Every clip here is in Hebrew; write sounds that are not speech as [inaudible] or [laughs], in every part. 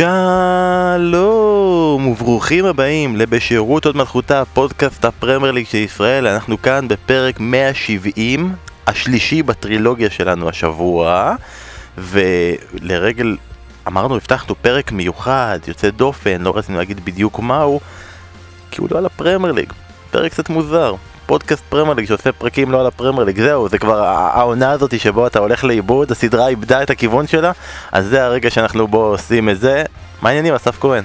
שלום וברוכים הבאים לבשירות הוד מלכותה, פודקאסט הפרמייר ליג של ישראל. אנחנו כאן בפרק 170, השלישי בטרילוגיה שלנו השבוע, ולרגל, אמרנו, הבטחנו פרק מיוחד, יוצא דופן, לא רצינו להגיד בדיוק מהו, כי הוא לא על הפרמייר ליג, פרק קצת מוזר. פודקאסט פרמייר ליג שעושה פרקים לא על הפרמייר ליג, זהו, זה כבר העונה הזאת שבו אתה הולך לאיבוד, הסדרה איבדה את הכיוון שלה, אז זה הרגע שאנחנו בו עושים את זה. מה העניינים, אסף כהן?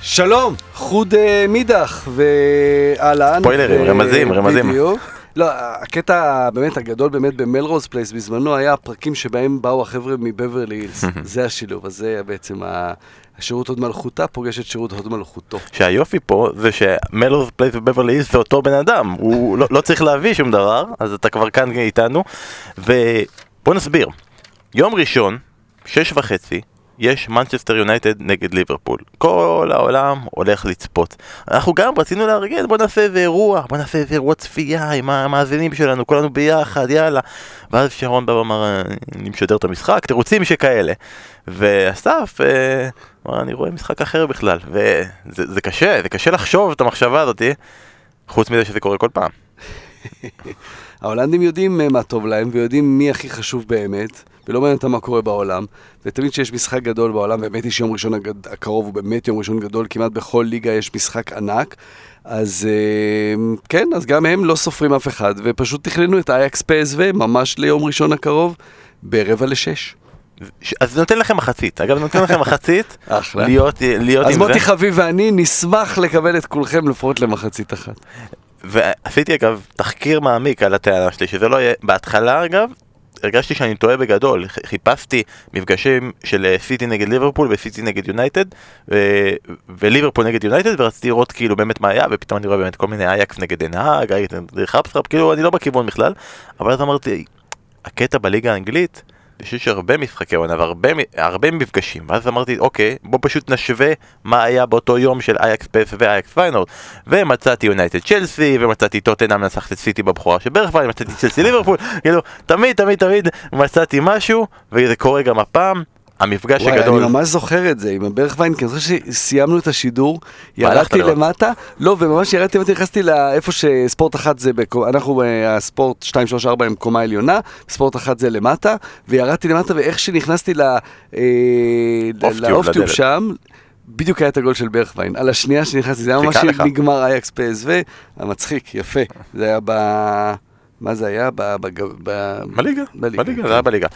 שלום, חוד אה, מידח ואהלן. ספוילרים, ו... רמזים, רמזים. בדיוק. לא, הקטע באמת הגדול באמת במלרוז פלייס בזמנו היה הפרקים שבהם באו החבר'ה מבברלי הילס. [laughs] זה השילוב, אז זה בעצם ה... השירות הוד מלכותה פוגש את שירות הוד מלכותו. שהיופי פה זה שמלרוז פלייס ובברלי הילס זה אותו בן אדם, הוא לא, לא צריך להביא שום דבר, אז אתה כבר כאן איתנו. ובוא נסביר, יום ראשון, שש וחצי, יש מנצ'סטר יונייטד נגד ליברפול. כל העולם הולך לצפות. אנחנו גם רצינו לארגן, בוא נעשה איזה אירוע, בוא נעשה איזה אירוע צפייה עם המאזינים שלנו, כולנו ביחד, יאללה. ואז שרון בא ואמר, אני משדר את המשחק, תירוצים שכאלה. ואסף, אה, אני רואה משחק אחר בכלל. וזה קשה, זה קשה לחשוב את המחשבה הזאת, חוץ מזה שזה קורה כל פעם. [laughs] ההולנדים יודעים מה טוב להם ויודעים מי הכי חשוב באמת. ולא מעניין אותם מה קורה בעולם. ותמיד כשיש משחק גדול בעולם, באמת יש יום ראשון הגד... הקרוב, הוא באמת יום ראשון גדול, כמעט בכל ליגה יש משחק ענק. אז אה, כן, אז גם הם לא סופרים אף אחד, ופשוט תכננו את אייקס פסו ממש ליום ראשון הקרוב, ברבע לשש. אז זה נותן לכם מחצית, אגב זה נותן לכם מחצית [laughs] להיות, להיות עם זה. אז מוטי חביב ואני נשמח לקבל את כולכם לפחות למחצית אחת. ועשיתי אגב תחקיר מעמיק על הטענה שלי, שזה לא יהיה, בהתחלה אגב, הרגשתי שאני טועה בגדול, חיפשתי מפגשים של אה, סיטי נגד ליברפול וסיטי נגד יונייטד וליברפול נגד יונייטד ורציתי לראות כאילו באמת מה היה ופתאום אני רואה באמת כל מיני איאקס נגד דן האג, איאקס נגד חפסחפ, כאילו אני לא בכיוון בכלל. אבל אז אמרתי, הקטע בליגה האנגלית אני חושב שהרבה משחקי עונה והרבה מפגשים ואז אמרתי אוקיי בוא פשוט נשווה מה היה באותו יום של אייקס פ.ס.וו ואייקס פיינורד ומצאתי יונייטד צ'לסי ומצאתי טוטנאם מנצחת את סיטי בבכורה של ברחוויין מצאתי צ'לסי ליברפול. [laughs] כאילו תמיד תמיד תמיד מצאתי משהו וזה קורה גם הפעם המפגש וואי, הגדול. וואי, אני ממש זוכר את זה עם הברחוויין, כי אני חושב שסיימנו את השידור, ירדתי למטה, לא, וממש ירדתי למטה, נכנסתי לאיפה שספורט אחת זה, אנחנו, אה, הספורט 2, 3, 4 הם קומה עליונה, ספורט אחת זה למטה, וירדתי למטה, ואיך שנכנסתי לאופטיוב אה, שם, בדיוק היה את הגול של ברך ויין. על השנייה שנכנסתי, זה היה ממש נגמר אייקס פסו, המצחיק, יפה. זה היה ב... מה זה היה? בליגה. בליגה, זה היה בליגה.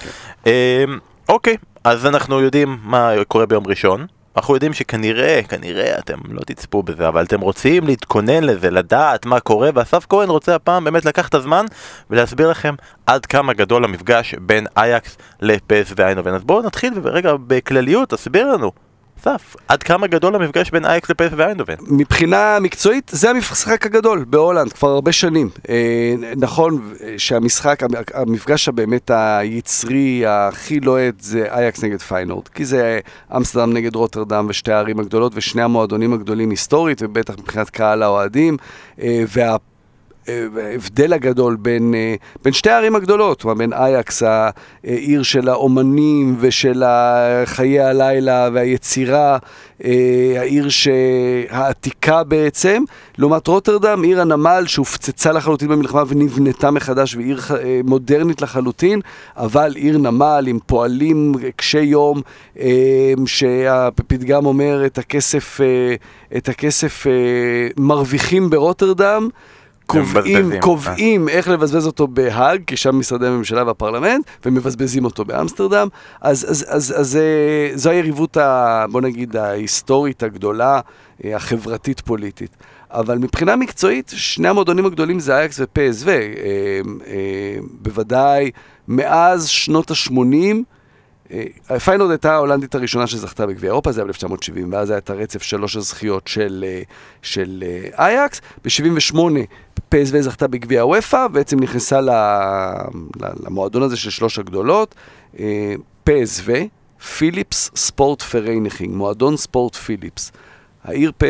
אוקיי, אז אנחנו יודעים מה קורה ביום ראשון. אנחנו יודעים שכנראה, כנראה אתם לא תצפו בזה, אבל אתם רוצים להתכונן לזה, לדעת מה קורה, ואסף כהן רוצה הפעם באמת לקחת את הזמן ולהסביר לכם עד כמה גדול המפגש בין אייקס לפס ואיינובן. אז בואו נתחיל ורגע בכלליות, תסביר לנו אסף, עד כמה גדול המפגש בין אייקס לפ.ס.וו איינדהובן? מבחינה מקצועית, זה המשחק הגדול בהולנד, כבר הרבה שנים. אה, נכון שהמשחק, המפגש הבאמת היצרי, הכי לוהט, זה אייקס נגד פיינורד. כי זה אמסטרדם נגד רוטרדם ושתי הערים הגדולות, ושני המועדונים הגדולים היסטורית, ובטח מבחינת קהל האוהדים. אה, וה... ההבדל הגדול בין, אה, בין שתי הערים הגדולות, כלומר בין אייקס, העיר של האומנים ושל חיי הלילה והיצירה, אה, העיר העתיקה בעצם, לעומת רוטרדם, עיר הנמל שהופצצה לחלוטין במלחמה ונבנתה מחדש, ועיר אה, מודרנית לחלוטין, אבל עיר נמל עם פועלים קשי יום, שהפתגם אומר את הכסף, את הכסף מרוויחים ברוטרדם. קובעים, קובעים איך לבזבז אותו בהאג, כי שם משרדי הממשלה והפרלמנט, ומבזבזים אותו באמסטרדם. אז, אז, אז, אז אה, זו היריבות, ה, בוא נגיד, ההיסטורית הגדולה, אה, החברתית-פוליטית. אבל מבחינה מקצועית, שני המועדונים הגדולים זה אייקס ופסו. אה, בוודאי מאז שנות ה-80, אה, פיינורד הייתה ההולנדית הראשונה שזכתה בגביע אירופה, זה היה ב-1970, ואז היה את הרצף שלוש הזכיות של, אה, של אה, אייקס. ב-78 פסו זכתה בגביע הוופא, בעצם נכנסה למועדון הזה של שלוש הגדולות. פ.ס.וו, פיליפס ספורט פרייניכינג, מועדון ספורט פיליפס. העיר, פ...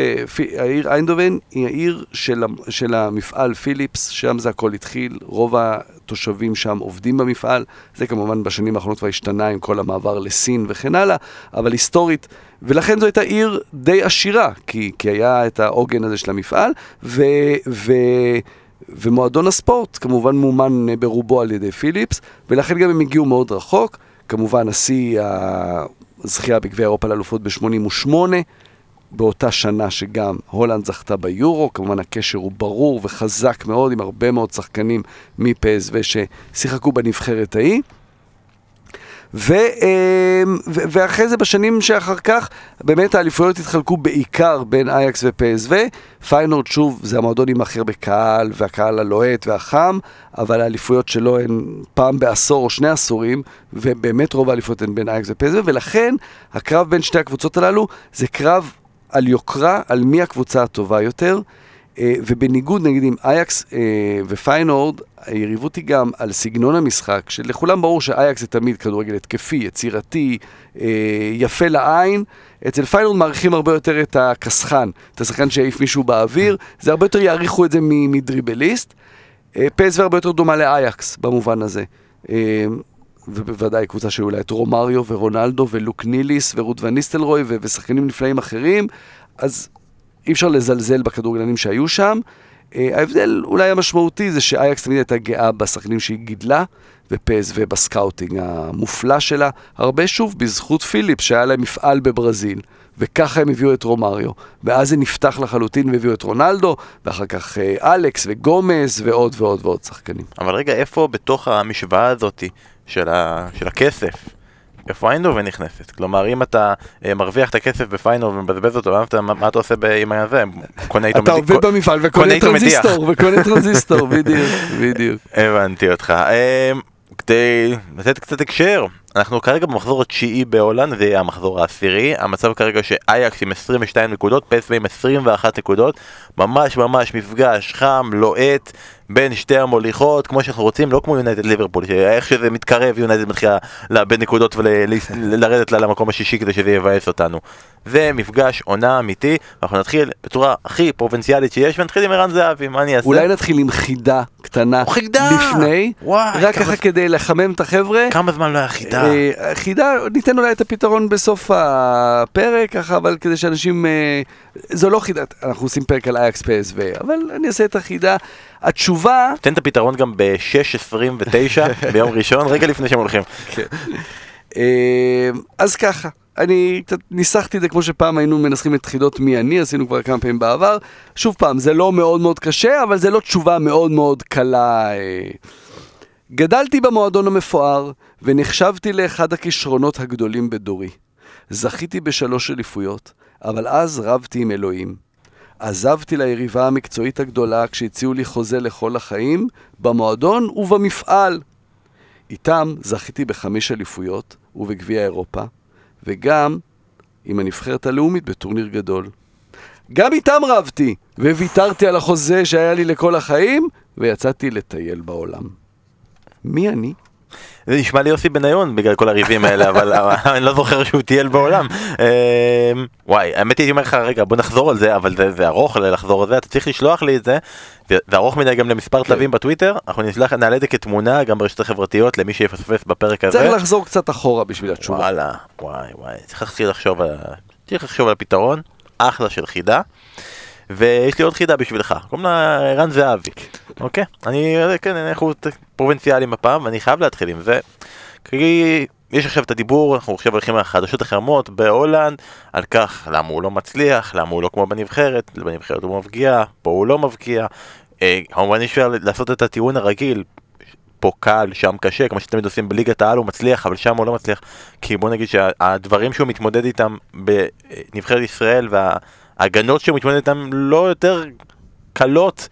העיר איינדובן היא העיר של, של המפעל פיליפס, שם זה הכל התחיל, רוב התושבים שם עובדים במפעל, זה כמובן בשנים האחרונות כבר השתנה עם כל המעבר לסין וכן הלאה, אבל היסטורית, ולכן זו הייתה עיר די עשירה, כי, כי היה את העוגן הזה של המפעל, ו... ו... ומועדון הספורט כמובן מומן ברובו על ידי פיליפס, ולכן גם הם הגיעו מאוד רחוק. כמובן, השיא הזכייה בגביע אירופה לאלופות ב-88, באותה שנה שגם הולנד זכתה ביורו, כמובן הקשר הוא ברור וחזק מאוד, עם הרבה מאוד שחקנים מפסו ששיחקו בנבחרת ההיא. ו, אמ, ו, ואחרי זה, בשנים שאחר כך, באמת האליפויות התחלקו בעיקר בין אייקס ופ.ס.וו. פיינורד, שוב, זה המועדון עם הכי הרבה קהל, והקהל הלוהט והחם, אבל האליפויות שלו הן פעם בעשור או שני עשורים, ובאמת רוב האליפויות הן בין אייקס ופ.ס.וו, ולכן הקרב בין שתי הקבוצות הללו זה קרב על יוקרה, על מי הקבוצה הטובה יותר. אה, ובניגוד נגיד עם אייקס אה, ופיינורד, היריבות היא גם על סגנון המשחק, שלכולם ברור שאייקס זה תמיד כדורגל התקפי, יצירתי, אה, יפה לעין. אצל פיינורד מעריכים הרבה יותר את הקסחן, את השחקן שיעיף מישהו באוויר, זה הרבה יותר יעריכו את זה מדריבליסט. פסו הרבה יותר דומה לאייקס במובן הזה. ובוודאי קבוצה שהיו לה את רומריו ורונלדו ולוק ניליס ורות וניסטלרוי ושחקנים נפלאים אחרים, אז אי אפשר לזלזל בכדורגלנים שהיו שם. Uh, ההבדל אולי המשמעותי זה שאייקס תמיד הייתה גאה בשחקנים שהיא גידלה, ופ.ס.וו בסקאוטינג המופלא שלה, הרבה שוב בזכות פיליפס שהיה להם מפעל בברזיל, וככה הם הביאו את רומריו. ואז זה נפתח לחלוטין והביאו את רונלדו, ואחר כך אה, אלכס וגומז ועוד ועוד ועוד שחקנים. אבל רגע, איפה בתוך המשוואה הזאת של, ה... של הכסף? איפה איינדובן נכנסת? כלומר, אם אתה אה, מרוויח את הכסף בפיינל ומבזבז אותו, אתה, מה אתה עושה עם הזה? קונה איתו אתה עובד במפעל וקונה טרנזיסטור, וקונה טרנזיסטור, [laughs] בדיוק, בדיוק. הבנתי אותך. אה, כדי לתת קצת הקשר, אנחנו כרגע במחזור התשיעי בהולנד, זה יהיה המחזור העשירי. המצב כרגע שאייקס עם 22 נקודות, פ.ס.וו עם 21 נקודות. ממש ממש מפגש חם, לוהט, בין שתי המוליכות, כמו שאנחנו רוצים, לא כמו יונייטד ליברפול, שאיך שזה מתקרב יונייטד מתחילה לאבד נקודות ולרדת לה למקום השישי כדי שזה יבאס אותנו. זה מפגש עונה אמיתי, ואנחנו נתחיל בצורה הכי פרובינציאלית שיש, ונתחיל עם ערן זהבי, מה אני אעשה? אולי נתחיל עם חידה קטנה חידה! לפני, וואי, רק ככה כדי לחמם את החבר'ה. כמה זמן לא היה חידה? אה, חידה, ניתן אולי את הפתרון בסוף הפרק, ככה, אבל כדי שאנשים... אה, זו לא חידה, אנחנו עושים פרק על אייקס פסו, אבל אני אעשה את החידה. התשובה... תן את הפתרון גם ב-6.29 [laughs] ביום ראשון, רגע לפני שהם הולכים. כן. אה, אז ככה, אני קצת ניסחתי את זה כמו שפעם היינו מנסחים את חידות מי אני, עשינו כבר כמה פעמים בעבר. שוב פעם, זה לא מאוד מאוד קשה, אבל זה לא תשובה מאוד מאוד קלה. אה. גדלתי במועדון המפואר, ונחשבתי לאחד הכישרונות הגדולים בדורי. זכיתי בשלוש אליפויות, אבל אז רבתי עם אלוהים. עזבתי ליריבה המקצועית הגדולה כשהציעו לי חוזה לכל החיים, במועדון ובמפעל. איתם זכיתי בחמש אליפויות ובגביע אירופה, וגם עם הנבחרת הלאומית בטורניר גדול. גם איתם רבתי, וויתרתי על החוזה שהיה לי לכל החיים, ויצאתי לטייל בעולם. מי אני? זה נשמע לי יוסי בניון בגלל כל הריבים האלה, אבל [laughs] אני לא זוכר שהוא טייל בעולם. אמ, וואי, האמת הייתי אומר לך, רגע, בוא נחזור על זה, אבל זה ארוך לחזור על זה, אתה צריך לשלוח לי את זה, זה ארוך מדי גם למספר תלווים כן. בטוויטר, אנחנו נשלח, נעלה את זה כתמונה גם ברשתות החברתיות למי שיפספס בפרק הזה. צריך לחזור קצת אחורה בשביל התשובה. וואלה, וואי וואי, צריך לחשוב על הפתרון, אחלה של חידה. ויש לי עוד חידה בשבילך, קוראים לה ערן זהבי, אוקיי? אני, כן, אנחנו פרובינציאליים הפעם, ואני חייב להתחיל עם זה, כי יש עכשיו את הדיבור, אנחנו עכשיו הולכים לחדשות החרמות בהולנד, על כך למה הוא לא מצליח, למה הוא לא כמו בנבחרת, בנבחרת הוא מבקיע, פה הוא לא מבקיע. אה, כמובן אפשר לעשות את הטיעון הרגיל, פה קל, שם קשה, כמו שתמיד עושים בליגת העל הוא מצליח, אבל שם הוא לא מצליח. כי בוא נגיד שהדברים שהוא מתמודד איתם בנבחרת ישראל וה... ההגנות שהוא מתמודד איתן לא יותר קלות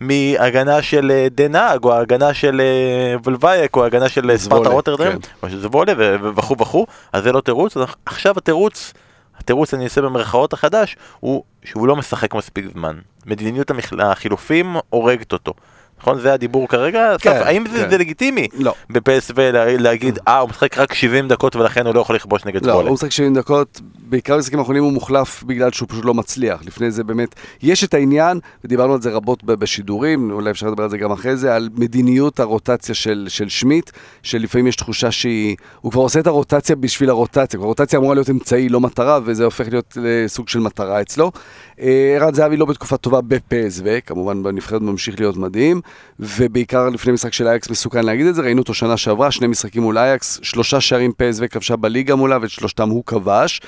מהגנה של אה, דנאג, או הגנה של אה, ולווייק, או הגנה של אה, ספרטה רוטרדם, כן. או שזה וולה וכו' וכו', אז זה לא תירוץ, אז עכשיו התירוץ, התירוץ אני אעשה במרכאות החדש, הוא שהוא לא משחק מספיק זמן. מדיניות החילופים הורגת אותו. נכון? זה הדיבור כרגע? כן, עכשיו, האם זה, כן. זה לגיטימי? לא. בפסו להגיד, אה, הוא משחק רק 70 דקות ולכן הוא לא יכול לכבוש נגד לא, ספולט. הוא משחק 70 דקות, בעיקר במשחקים האחרונים הוא מוחלף בגלל שהוא פשוט לא מצליח. לפני זה באמת, יש את העניין, ודיברנו על זה רבות בשידורים, אולי אפשר לדבר על זה גם אחרי זה, על מדיניות הרוטציה של, של שמיט, שלפעמים יש תחושה שהיא, הוא כבר עושה את הרוטציה בשביל הרוטציה, כבר הרוטציה אמורה להיות אמצעי, לא מטרה, וזה הופך להיות אה, סוג של מטרה אצלו. אה, ערן זהבי לא בתקופה טובה בפסו, כמובן בנבחרת ממשיך להיות מדהים, ובעיקר לפני משחק של אייקס מסוכן להגיד את זה, ראינו אותו שנה שעברה, שני משחקים מול אייקס, שלושה שערים פסו כבשה בליגה מולה, ואת שלושתם הוא כבש.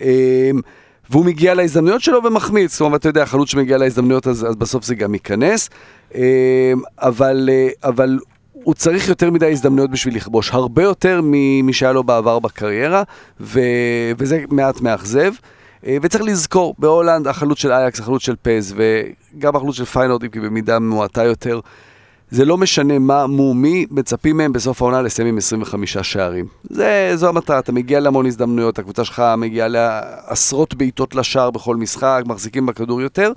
אה, והוא מגיע להזדמנויות שלו ומחמיץ, זאת אומרת, אתה יודע, חלוץ שמגיע להזדמנויות אז, אז בסוף זה גם ייכנס, אה, אבל, אבל הוא צריך יותר מדי הזדמנויות בשביל לכבוש, הרבה יותר ממי שהיה לו בעבר בקריירה, ו, וזה מעט מאכזב. אה, וצריך לזכור, בהולנד החלוץ של אייקס, החלוץ של פ.ס.וו, וגם החלוץ של פיינורד, אם כי במידה מועטה יותר, זה לא משנה מה, מו, מי, מצפים מהם בסוף העונה לסיים עם 25 שערים. זה, זו המטרה, אתה מגיע להמון הזדמנויות, הקבוצה שלך מגיעה לעשרות בעיטות לשער בכל משחק, מחזיקים בכדור יותר,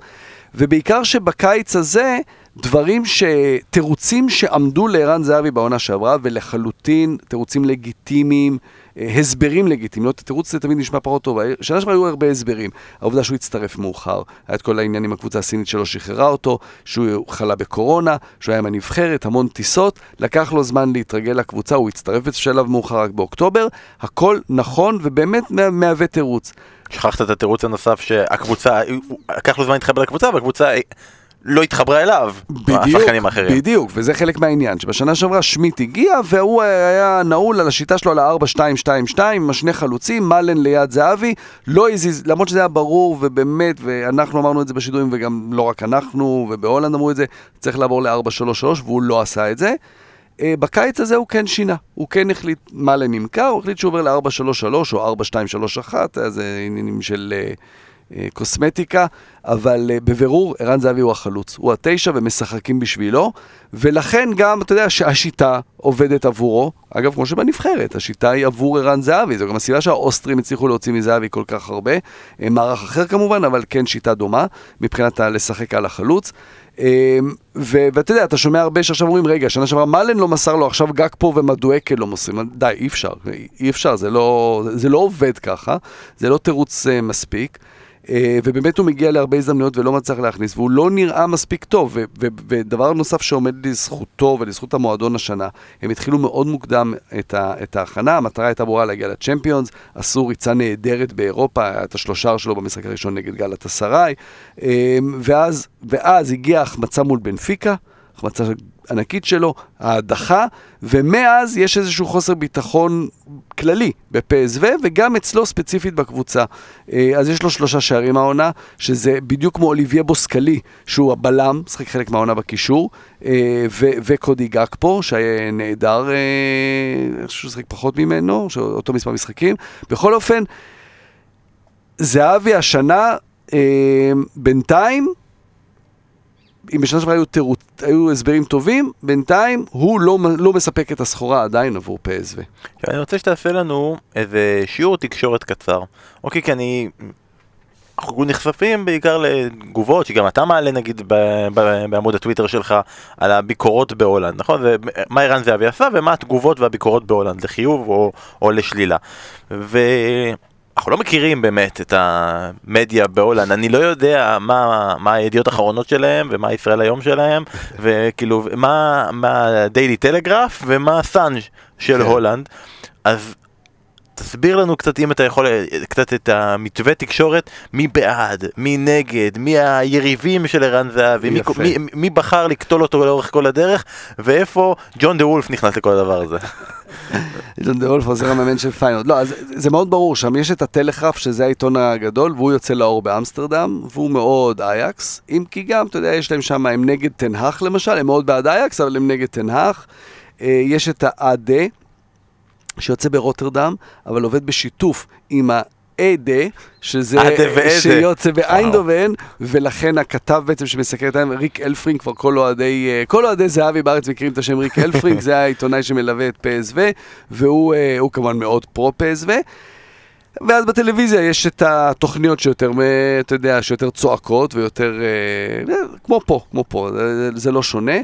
ובעיקר שבקיץ הזה, דברים ש... תירוצים שעמדו לערן זהבי בעונה שעברה, ולחלוטין תירוצים לגיטימיים, הסברים לגיטימיים, לא, תירוץ זה תמיד נשמע פחות טוב, שנה שעברה היו הרבה הסברים, העובדה שהוא הצטרף מאוחר, היה את כל העניין עם הקבוצה הסינית שלא שחררה אותו, שהוא חלה בקורונה, שהוא היה עם הנבחרת, המון טיסות, לקח לו זמן להתרגל לקבוצה, הוא הצטרף בשלב מאוחר רק באוקטובר, הכל נכון ובאמת מה- מהווה תירוץ. שכחת את התירוץ הנוסף שהקבוצה, לקח לו זמן להתחבר לקבוצה והקבוצה לא התחברה אליו, השחקנים האחרים. בדיוק, וזה חלק מהעניין, שבשנה שעברה שמיט הגיע והוא היה נעול על השיטה שלו על ה-4-2-2-2 עם השני חלוצים, מלן ליד זהבי, לא הזיז, למרות שזה היה ברור ובאמת, ואנחנו אמרנו את זה בשידורים וגם לא רק אנחנו, ובהולנד אמרו את זה, צריך לעבור ל-4-3-3 והוא לא עשה את זה. אה, בקיץ הזה הוא כן שינה, הוא כן החליט מה לנמכר, הוא החליט שהוא עובר ל-4-3-3 או 4-2-3-1, אה, זה עניינים של אה, אה, קוסמטיקה, אבל אה, בבירור ערן זהבי הוא החלוץ, הוא התשע ומשחקים בשבילו, ולכן גם, אתה יודע, שהשיטה עובדת עבורו, אגב, כמו שבנבחרת, השיטה היא עבור ערן זהבי, זו גם הסיבה שהאוסטרים הצליחו להוציא מזהבי כל כך הרבה, אה, מערך אחר כמובן, אבל כן שיטה דומה, מבחינת לשחק על החלוץ. אה, ו- ואתה יודע, אתה שומע הרבה שעכשיו אומרים, רגע, שנה שעברה מלן לא מסר לו, עכשיו גג פה ומדואקל לא מוסרים. די, אי אפשר, אי אפשר, זה לא, זה לא עובד ככה, זה לא תירוץ אה, מספיק. אה, ובאמת הוא מגיע להרבה הזדמנויות ולא מצליח להכניס, והוא לא נראה מספיק טוב. ו- ו- ודבר נוסף שעומד לזכותו ולזכות המועדון השנה, הם התחילו מאוד מוקדם את, ה- את ההכנה, המטרה הייתה ברורה להגיע לצ'מפיונס, עשו ריצה נהדרת באירופה, היה את השלושה שלו במשחק הראשון נגד גלת אסריי, אה, ואז, ואז הגיעה החמצה מול בנפיקה. החמצה ענקית שלו, ההדחה, ומאז יש איזשהו חוסר ביטחון כללי בפסו, וגם אצלו ספציפית בקבוצה. אה, אז יש לו שלושה שערים העונה, שזה בדיוק כמו אוליביה בוסקלי, שהוא הבלם, משחק חלק מהעונה בקישור, אה, ו- וקודי גקפו, שהיה נהדר, אה, אני חושב שהוא משחק פחות ממנו, אותו מספר משחקים. בכל אופן, זהבי השנה, בינתיים, אם בשנה שעברה היו, תירוץ, היו הסברים טובים, בינתיים הוא לא, לא מספק את הסחורה עדיין עבור פ.ס.וו. אני רוצה שתעשה לנו איזה שיעור תקשורת קצר. אוקיי, כי אני... אנחנו נחשפים בעיקר לתגובות שגם אתה מעלה נגיד ב- ב- בעמוד הטוויטר שלך על הביקורות בהולנד, נכון? ומה ערן זהבי עשה ומה התגובות והביקורות בהולנד, לחיוב או, או לשלילה. ואנחנו לא מכירים באמת את המדיה בהולנד, אני לא יודע מה, מה הידיעות האחרונות שלהם ומה ישראל היום שלהם, וכאילו מה, מה דיילי טלגרף ומה הסאן של כן. הולנד. אז תסביר לנו קצת, אם אתה יכול, קצת את המתווה תקשורת, מי בעד, מי נגד, מי היריבים של ערן זהבי, מי. מי, מי בחר לקטול אותו לאורך כל הדרך, ואיפה ג'ון דה וולף נכנס לכל הדבר הזה. [laughs] ג'ון דה וולף עוזר המאמן של פיינורד. לא, אז זה מאוד ברור, שם יש את הטלגרף, שזה העיתון הגדול, והוא יוצא לאור באמסטרדם, והוא מאוד אייקס, אם כי גם, אתה יודע, יש להם שם, הם נגד תנהך למשל, הם מאוד בעד אייקס, אבל הם נגד תנהך. אה, יש את ה AD, שיוצא ברוטרדם, אבל עובד בשיתוף עם ה... ED, שזה. שיוצא באיינדובן, ולכן הכתב בעצם שמסקר את העניין, ריק אלפרינג, כבר כל אוהדי, אה, כל אוהדי זהבי בארץ מכירים את השם ריק אלפרינג, [laughs] זה העיתונאי שמלווה את פ.ס.וו, והוא אה, כמובן מאוד פרו פ.ס.וו. ואז בטלוויזיה יש את התוכניות שיותר, אתה יודע, שיותר צועקות ויותר, אה, כמו פה, כמו פה, זה, זה לא שונה.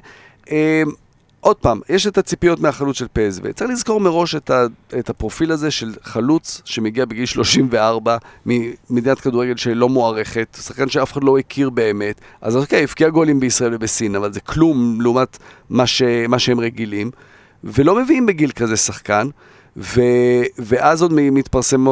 אה, עוד פעם, יש את הציפיות מהחלוץ של PSV. צריך לזכור מראש את, ה, את הפרופיל הזה של חלוץ שמגיע בגיל 34 ממדינת כדורגל שלא מוערכת, שחקן שאף אחד לא הכיר באמת. אז אוקיי, הבקיע גולים בישראל ובסין, אבל זה כלום לעומת מה, ש, מה שהם רגילים. ולא מביאים בגיל כזה שחקן. ו, ואז עוד מתפרסמים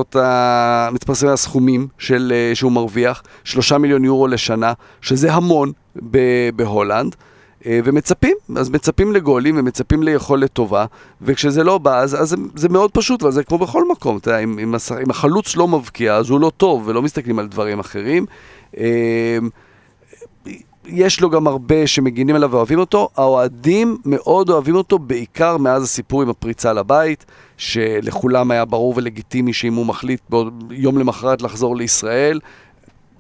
הסכומים של, שהוא מרוויח, שלושה מיליון יורו לשנה, שזה המון ב, בהולנד. אה, ומצפים, אז מצפים לגולים ומצפים ליכולת טובה, וכשזה לא בא, אז, אז זה, זה מאוד פשוט, אבל זה כמו בכל מקום, אתה יודע, אם, אם, אם החלוץ לא מבקיע, אז הוא לא טוב, ולא מסתכלים על דברים אחרים. אה, יש לו גם הרבה שמגינים עליו ואוהבים אותו, האוהדים מאוד אוהבים אותו, בעיקר מאז הסיפור עם הפריצה לבית, שלכולם היה ברור ולגיטימי שאם הוא מחליט יום למחרת לחזור לישראל,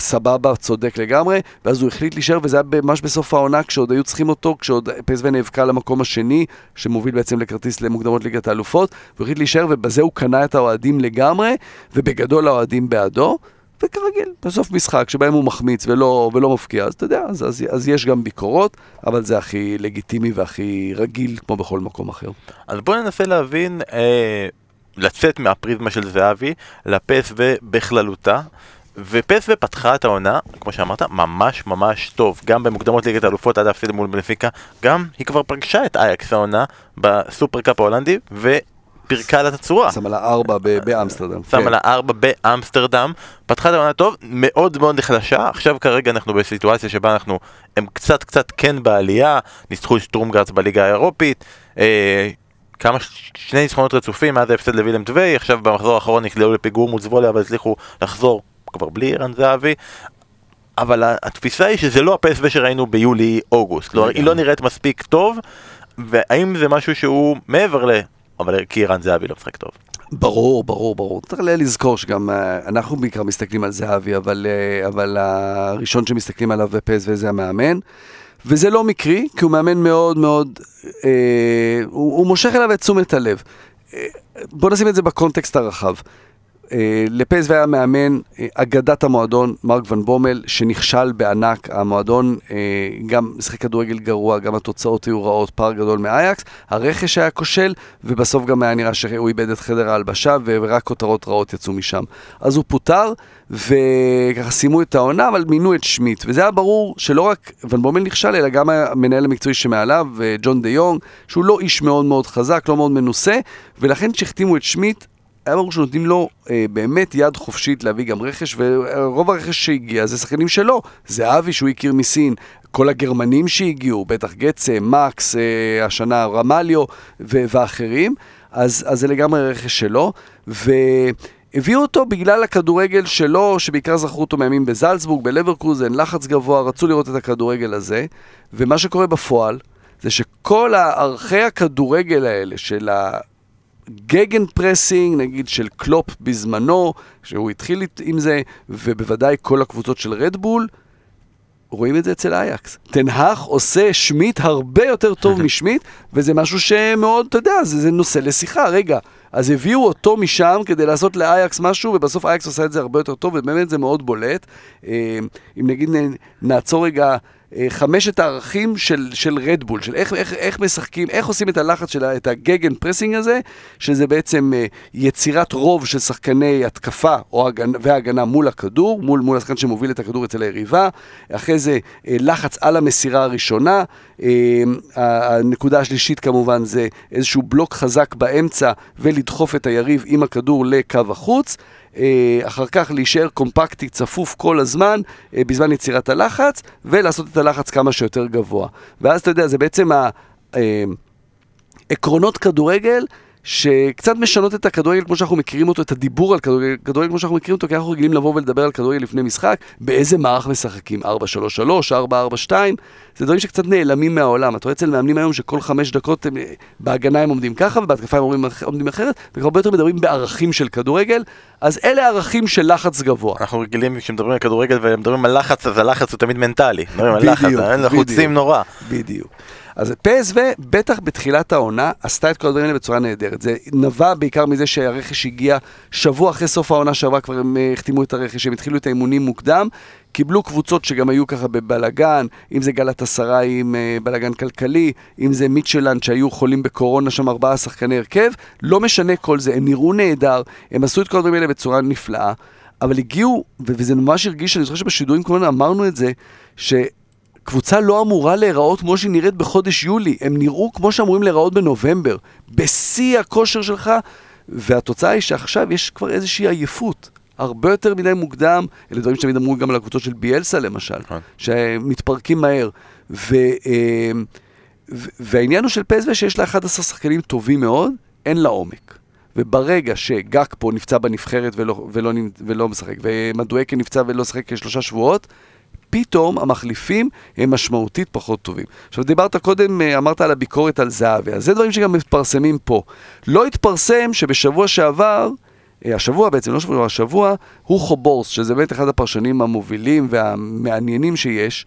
סבבה, צודק לגמרי, ואז הוא החליט להישאר, וזה היה ממש בסוף העונה, כשעוד היו צריכים אותו, כשעוד פסו נאבקה למקום השני, שמוביל בעצם לכרטיס למוקדמות ליגת האלופות, והוא החליט להישאר, ובזה הוא קנה את האוהדים לגמרי, ובגדול האוהדים בעדו. וכרגיל, בסוף משחק שבהם הוא מחמיץ ולא, ולא מפקיע, אז אתה יודע, אז, אז, אז יש גם ביקורות, אבל זה הכי לגיטימי והכי רגיל, כמו בכל מקום אחר. אז בואו ננסה להבין, אה, לצאת מהפריזמה של זהבי, לפס ובכללותה. ופסו פתחה את העונה, כמו שאמרת, ממש ממש טוב. גם במוקדמות ליגת האלופות עד ההפסד מול בנפיקה, גם היא כבר פגשה את אייקס העונה בסופרקאפ ההולנדי, ופירקה לה את הצורה. שמה לה ארבע באמסטרדם. שמה כן. לה ארבע באמסטרדם, פתחה את העונה טוב, מאוד מאוד נחלשה, עכשיו כרגע אנחנו בסיטואציה שבה אנחנו, הם קצת קצת כן בעלייה, ניצחו שטרומגרץ בליגה האירופית, אה, כמה, שני ניצחונות רצופים מאז ההפסד לווילם טווי, עכשיו במחזור האחרון נקלעו לפיגור מול זבוליה אבל הצליחו לחזור כבר בלי ערן זהבי, אבל התפיסה היא שזה לא הפסו שראינו ביולי-אוגוסט, לא, היא לא נראית מספיק טוב, והאם זה משהו שהוא מעבר ל... אבל כי ערן זהבי לא משחק טוב. ברור, ברור, ברור. צריך לזכור שגם אה, אנחנו בעיקר מסתכלים על זהבי, אבל, אה, אבל הראשון שמסתכלים עליו בפס וזה המאמן. וזה לא מקרי, כי הוא מאמן מאוד מאוד, אה, הוא, הוא מושך אליו את תשומת הלב. אה, בוא נשים את זה בקונטקסט הרחב. אה, לפז והיה מאמן, אה, אגדת המועדון, מרק ון בומל, שנכשל בענק. המועדון אה, גם משחק כדורגל גרוע, גם התוצאות היו רעות, פער גדול מאייקס. הרכש היה כושל, ובסוף גם היה נראה שהוא איבד את חדר ההלבשה, ורק כותרות רעות יצאו משם. אז הוא פוטר, וככה סיימו את העונה, אבל מינו את שמיט. וזה היה ברור שלא רק ון בומל נכשל, אלא גם המנהל המקצועי שמעליו, ג'ון דה יונג, שהוא לא איש מאוד מאוד חזק, לא מאוד מנוסה, ולכן כשהחתימו את שמיט, היה ברור שנותנים לו אה, באמת יד חופשית להביא גם רכש, ורוב הרכש שהגיע זה שחקנים שלו. זה אבי שהוא הכיר מסין, כל הגרמנים שהגיעו, בטח גצה, מקס, אה, השנה רמליו ואחרים, אז, אז זה לגמרי רכש שלו. והביאו אותו בגלל הכדורגל שלו, שבעיקר זכרו אותו מימים בזלצבורג, בלברקוזן, לחץ גבוה, רצו לראות את הכדורגל הזה, ומה שקורה בפועל, זה שכל ערכי הכדורגל האלה של. גגנפרסינג, נגיד של קלופ בזמנו, שהוא התחיל עם זה, ובוודאי כל הקבוצות של רדבול, רואים את זה אצל אייקס. תנהך עושה שמיט הרבה יותר טוב [laughs] משמיט, וזה משהו שמאוד, אתה יודע, זה, זה נושא לשיחה, רגע. אז הביאו אותו משם כדי לעשות לאייקס משהו, ובסוף אייקס עושה את זה הרבה יותר טוב, ובאמת זה מאוד בולט. אה, אם נגיד נעצור רגע חמשת הערכים של, של רדבול, של איך, איך, איך משחקים, איך עושים את הלחץ של את הגגנפרסינג הזה, שזה בעצם אה, יצירת רוב של שחקני התקפה או הגנ, והגנה מול הכדור, מול, מול השחקן שמוביל את הכדור אצל היריבה, אחרי זה אה, לחץ על המסירה הראשונה, הנקודה השלישית כמובן זה איזשהו בלוק חזק באמצע ולדחוף את היריב עם הכדור לקו החוץ. אה, אחר כך להישאר קומפקטי, צפוף כל הזמן, אה, בזמן יצירת הלחץ, ולעשות את הלחץ כמה שיותר גבוה. ואז אתה יודע, זה בעצם העקרונות אה, כדורגל שקצת משנות את הכדורגל כמו שאנחנו מכירים אותו, את הדיבור על כדורגל, כדורגל כמו שאנחנו מכירים אותו, כי אנחנו רגילים לבוא ולדבר על כדורגל לפני משחק, באיזה מערך משחקים, 4-3-3, 4-4-2, זה דברים שקצת נעלמים מהעולם. אתה רואה אצל מאמנים היום שכל חמש דקות הם, בהגנה הם עומדים ככה, ובהתקפה הם עומדים, עומדים אחרת, והרבה יותר מדברים בערכים של כדורגל, אז אלה ערכים של לחץ גבוה. אנחנו רגילים, כשמדברים על כדורגל ומדברים על לחץ, אז הלחץ הוא תמיד מנטלי. מדברים על לחץ, אנחנו לחוצים נורא. בדיוק. אז PSV, בטח בתחילת העונה, עשתה את כל הדברים האלה בצורה נהדרת. זה נבע בעיקר מזה שהרכש הגיע שבוע אחרי סוף העונה שעברה, כבר הם אה, החתימו את הרכש, הם התחילו את האימונים מוקדם, קיבלו קבוצות שגם היו ככה בבלגן, אם זה גלת עשרה עם אה, בלגן כלכלי, אם זה מיטשלנד שהיו חולים בקורונה שם ארבעה שחקני הרכב, לא משנה כל זה, הם נראו נהדר, הם עשו את כל הדברים האלה בצורה נפלאה, אבל הגיעו, וזה ממש הרגיש, אני זוכר שבשידורים כמובן אמרנו את זה, שקבוצה לא אמורה להיראות כמו שהיא נראית בחודש יולי, הם נראו כמו שאמורים להיראות בנובמבר, בשיא הכושר שלך, והתוצאה היא שעכשיו יש כבר איזושהי עייפות. הרבה יותר מדי מוקדם, אלה דברים שתמיד אמרו גם על הקבוצות של ביאלסה למשל, נכון. שמתפרקים מהר. ו, אה, ו- והעניין הוא של פסו שיש לה 11 שחקנים טובים מאוד, אין לה עומק. וברגע שגאק פה נפצע בנבחרת ולא, ולא, ולא משחק, ומדואקה נפצע ולא משחק כשלושה שבועות, פתאום המחליפים הם משמעותית פחות טובים. עכשיו דיברת קודם, אה, אמרת על הביקורת על זהבי, אז זה דברים שגם מתפרסמים פה. לא התפרסם שבשבוע שעבר, אה, השבוע בעצם, לא שבוע, השבוע, הוכו בורס, שזה באמת אחד הפרשנים המובילים והמעניינים שיש,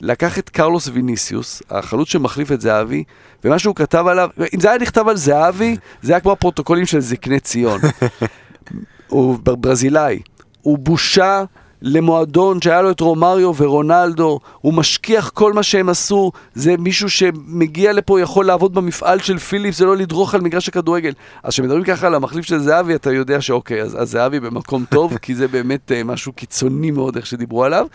לקח את קרלוס ויניסיוס, החלוץ שמחליף את זהבי, ומה שהוא כתב עליו, אם זה היה נכתב על זהבי, זה היה כמו הפרוטוקולים של זקני ציון. [laughs] הוא בר- ברזילאי, הוא בושה למועדון שהיה לו את רומריו ורונלדו, הוא משכיח כל מה שהם עשו, זה מישהו שמגיע לפה יכול לעבוד במפעל של פיליפס, זה לא לדרוך על מגרש הכדורגל. אז כשמדברים ככה על המחליף של זהבי, אתה יודע שאוקיי, אז, אז זהבי במקום טוב, כי זה באמת אה, משהו קיצוני מאוד איך שדיברו עליו.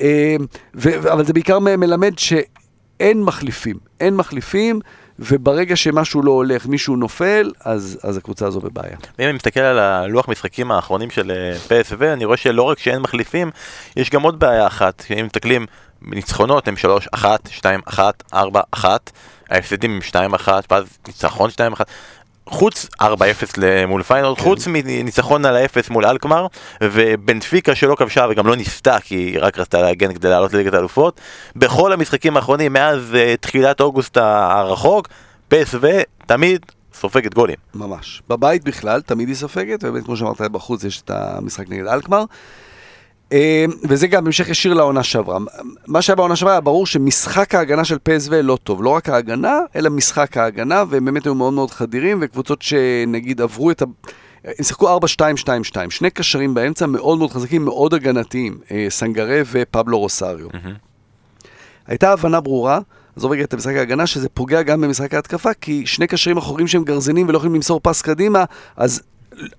אה, ו- אבל זה בעיקר מלמד שאין מחליפים, אין מחליפים. וברגע שמשהו לא הולך, מישהו נופל, אז, אז הקבוצה הזו בבעיה. ואם אני מסתכל על הלוח משחקים האחרונים של אה, PSV, אני רואה שלא רק שאין מחליפים, יש גם עוד בעיה אחת. אם מסתכלים, ניצחונות הם 3-1, 2-1, 4-1, ההפסדים הם 2-1, ואז ניצחון 2-1. חוץ 4-0 מול פיינורד, כן. חוץ מניצחון על האפס מול אלקמר, ובנפיקה שלא כבשה וגם לא ניסתה כי היא רק רצתה להגן כדי לעלות לליגת האלופות, בכל המשחקים האחרונים מאז אה, תחילת אוגוסט הרחוק, PSV תמיד סופגת גולים. ממש. בבית בכלל, תמיד היא סופגת, ובאמת, כמו שאמרת, בחוץ יש את המשחק נגד אלקמר. אה, וזה גם המשך ישיר לעונה שעברה. מה שהיה בעונה שעברה היה ברור שמשחק ההגנה של PSV לא טוב. לא רק ההגנה, אלא משחק ההגנה, והם באמת היו מאוד מאוד חדירים, וקבוצות שנגיד עברו את ה... הם שיחקו 4-2-2-2, שני קשרים באמצע מאוד מאוד חזקים, מאוד הגנתיים, אה, סנגרה ופבלו רוסריו. הייתה הבנה ברורה, עזוב רגע את המשחק ההגנה, שזה פוגע גם במשחק ההתקפה, כי שני קשרים אחוריים שהם גרזנים ולא יכולים למסור פס קדימה, אז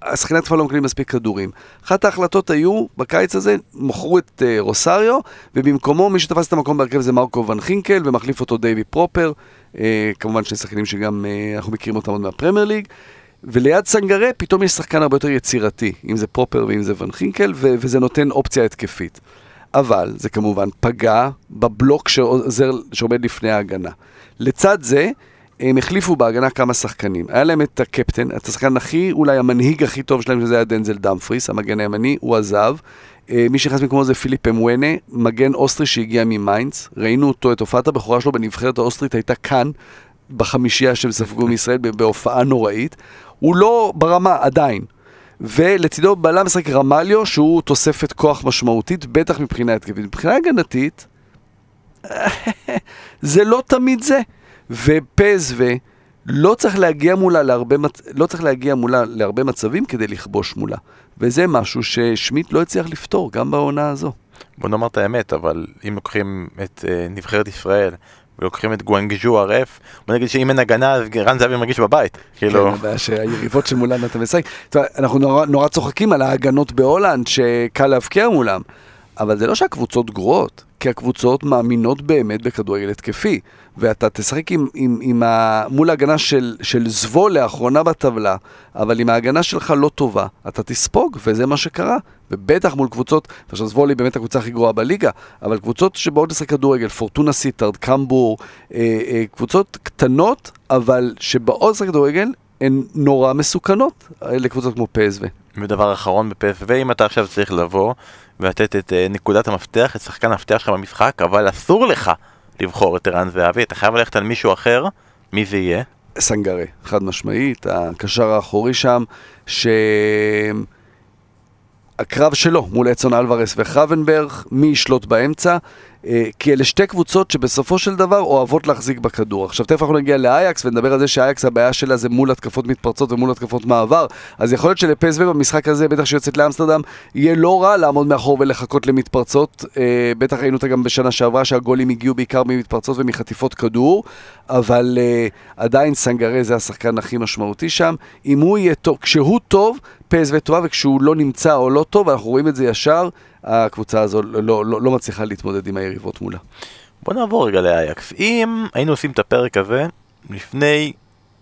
השחקני התקפה לא מקבלים מספיק כדורים. אחת ההחלטות היו, בקיץ הזה, מכרו את אה, רוסאריו, ובמקומו מי שתפס את המקום בהרכב זה מרקו ון חינקל, ומחליף אותו דייווי פרופר, אה, כמובן שני שחקנים שגם אה, אנחנו מכירים אותם עוד מהפרמייר ליג. וליד סנגרה פתאום יש שחקן הרבה יותר יצירתי, אם זה פרופר ואם זה ון חינקל, ו- וזה נותן אופציה התקפית. אבל זה כמובן פגע בבלוק שעוזר, שעומד לפני ההגנה. לצד זה, הם החליפו בהגנה כמה שחקנים. היה להם את הקפטן, את השחקן הכי, אולי המנהיג הכי טוב שלהם, שזה היה דנזל דמפריס, המגן הימני, הוא עזב. אה, מי שנכנס במקומו זה פיליפ מוואנה, מגן אוסטרי שהגיע ממיינץ. ראינו אותו, את הופעת הבכורה שלו בנבחרת האוסטרית הייתה כאן, בחמישייה שהם ספגו מישראל, בהופעה נוראית. הוא לא ברמה עדיין. ולצידו בלם משחק רמאליו, שהוא תוספת כוח משמעותית, בטח מבחינה התקפית. מבחינה הגנתית, [laughs] זה לא תמיד זה. ופסוו... לא צריך להגיע מולה להרבה, מצ... לא צריך להגיע מולה להרבה מצבים כדי לכבוש מולה. וזה משהו ששמיט לא הצליח לפתור, גם בעונה הזו. בוא נאמר את האמת, אבל אם לוקחים את אה, נבחרת ישראל ולוקחים את גואנגז'ו הרף, בוא נגיד שאם אין הגנה אז רן זהבי מרגיש בבית. כאילו, כן, הבעיה שהיריבות שמולן אתה משחק. אנחנו נורא, נורא צוחקים על ההגנות בהולנד, שקל להבקיע מולם, אבל זה לא שהקבוצות גרועות, כי הקבוצות מאמינות באמת בכדורגל התקפי. ואתה תשחק עם, עם, עם ה... מול ההגנה של, של זבול לאחרונה בטבלה, אבל אם ההגנה שלך לא טובה, אתה תספוג, וזה מה שקרה. ובטח מול קבוצות, עכשיו זבול היא באמת הקבוצה הכי גרועה בליגה, אבל קבוצות שבאות לשחק כדורגל, פורטונה סיטארד, קמבור, אה, אה, קבוצות קטנות, אבל שבאות לשחק כדורגל, הן נורא מסוכנות אה, לקבוצות כמו PSV. ודבר אחרון בפסו, אם אתה עכשיו צריך לבוא ולתת את אה, נקודת המפתח, את שחקן המפתח שלך במשחק, אבל אסור לך לבחור את ערן זהבי, אתה חייב ללכת על מישהו אחר, מי זה יהיה? סנגרה, חד משמעית, הקשר האחורי שם, שהקרב שלו מול אצון אלוורס וחוונברג, מי ישלוט באמצע, אה, כי אלה שתי קבוצות שבסופו של דבר אוהבות להחזיק בכדור. עכשיו תכף אנחנו נגיע לאייקס ונדבר על זה שאייקס הבעיה שלה זה מול התקפות מתפרצות ומול התקפות מעבר. אז יכול להיות שלפסו במשחק הזה, בטח שיוצאת לאמסטרדם, יהיה לא רע לעמוד מאחור ולחכות למתפרצות. אה, בטח ראינו אותה גם בשנה שעברה שהגולים הגיעו בעיקר ממתפרצות ומחטיפות כדור, אבל אה, עדיין סנגרה זה השחקן הכי משמעותי שם. אם הוא יהיה טוב, כשהוא טוב, פסו טובה, וכשהוא לא נמצא או לא טוב, אנחנו רואים את זה ישר. הקבוצה הזו לא, לא, לא מצליחה להתמודד עם היריבות מולה. בוא נעבור רגע לאייקס. אם היינו עושים את הפרק הזה לפני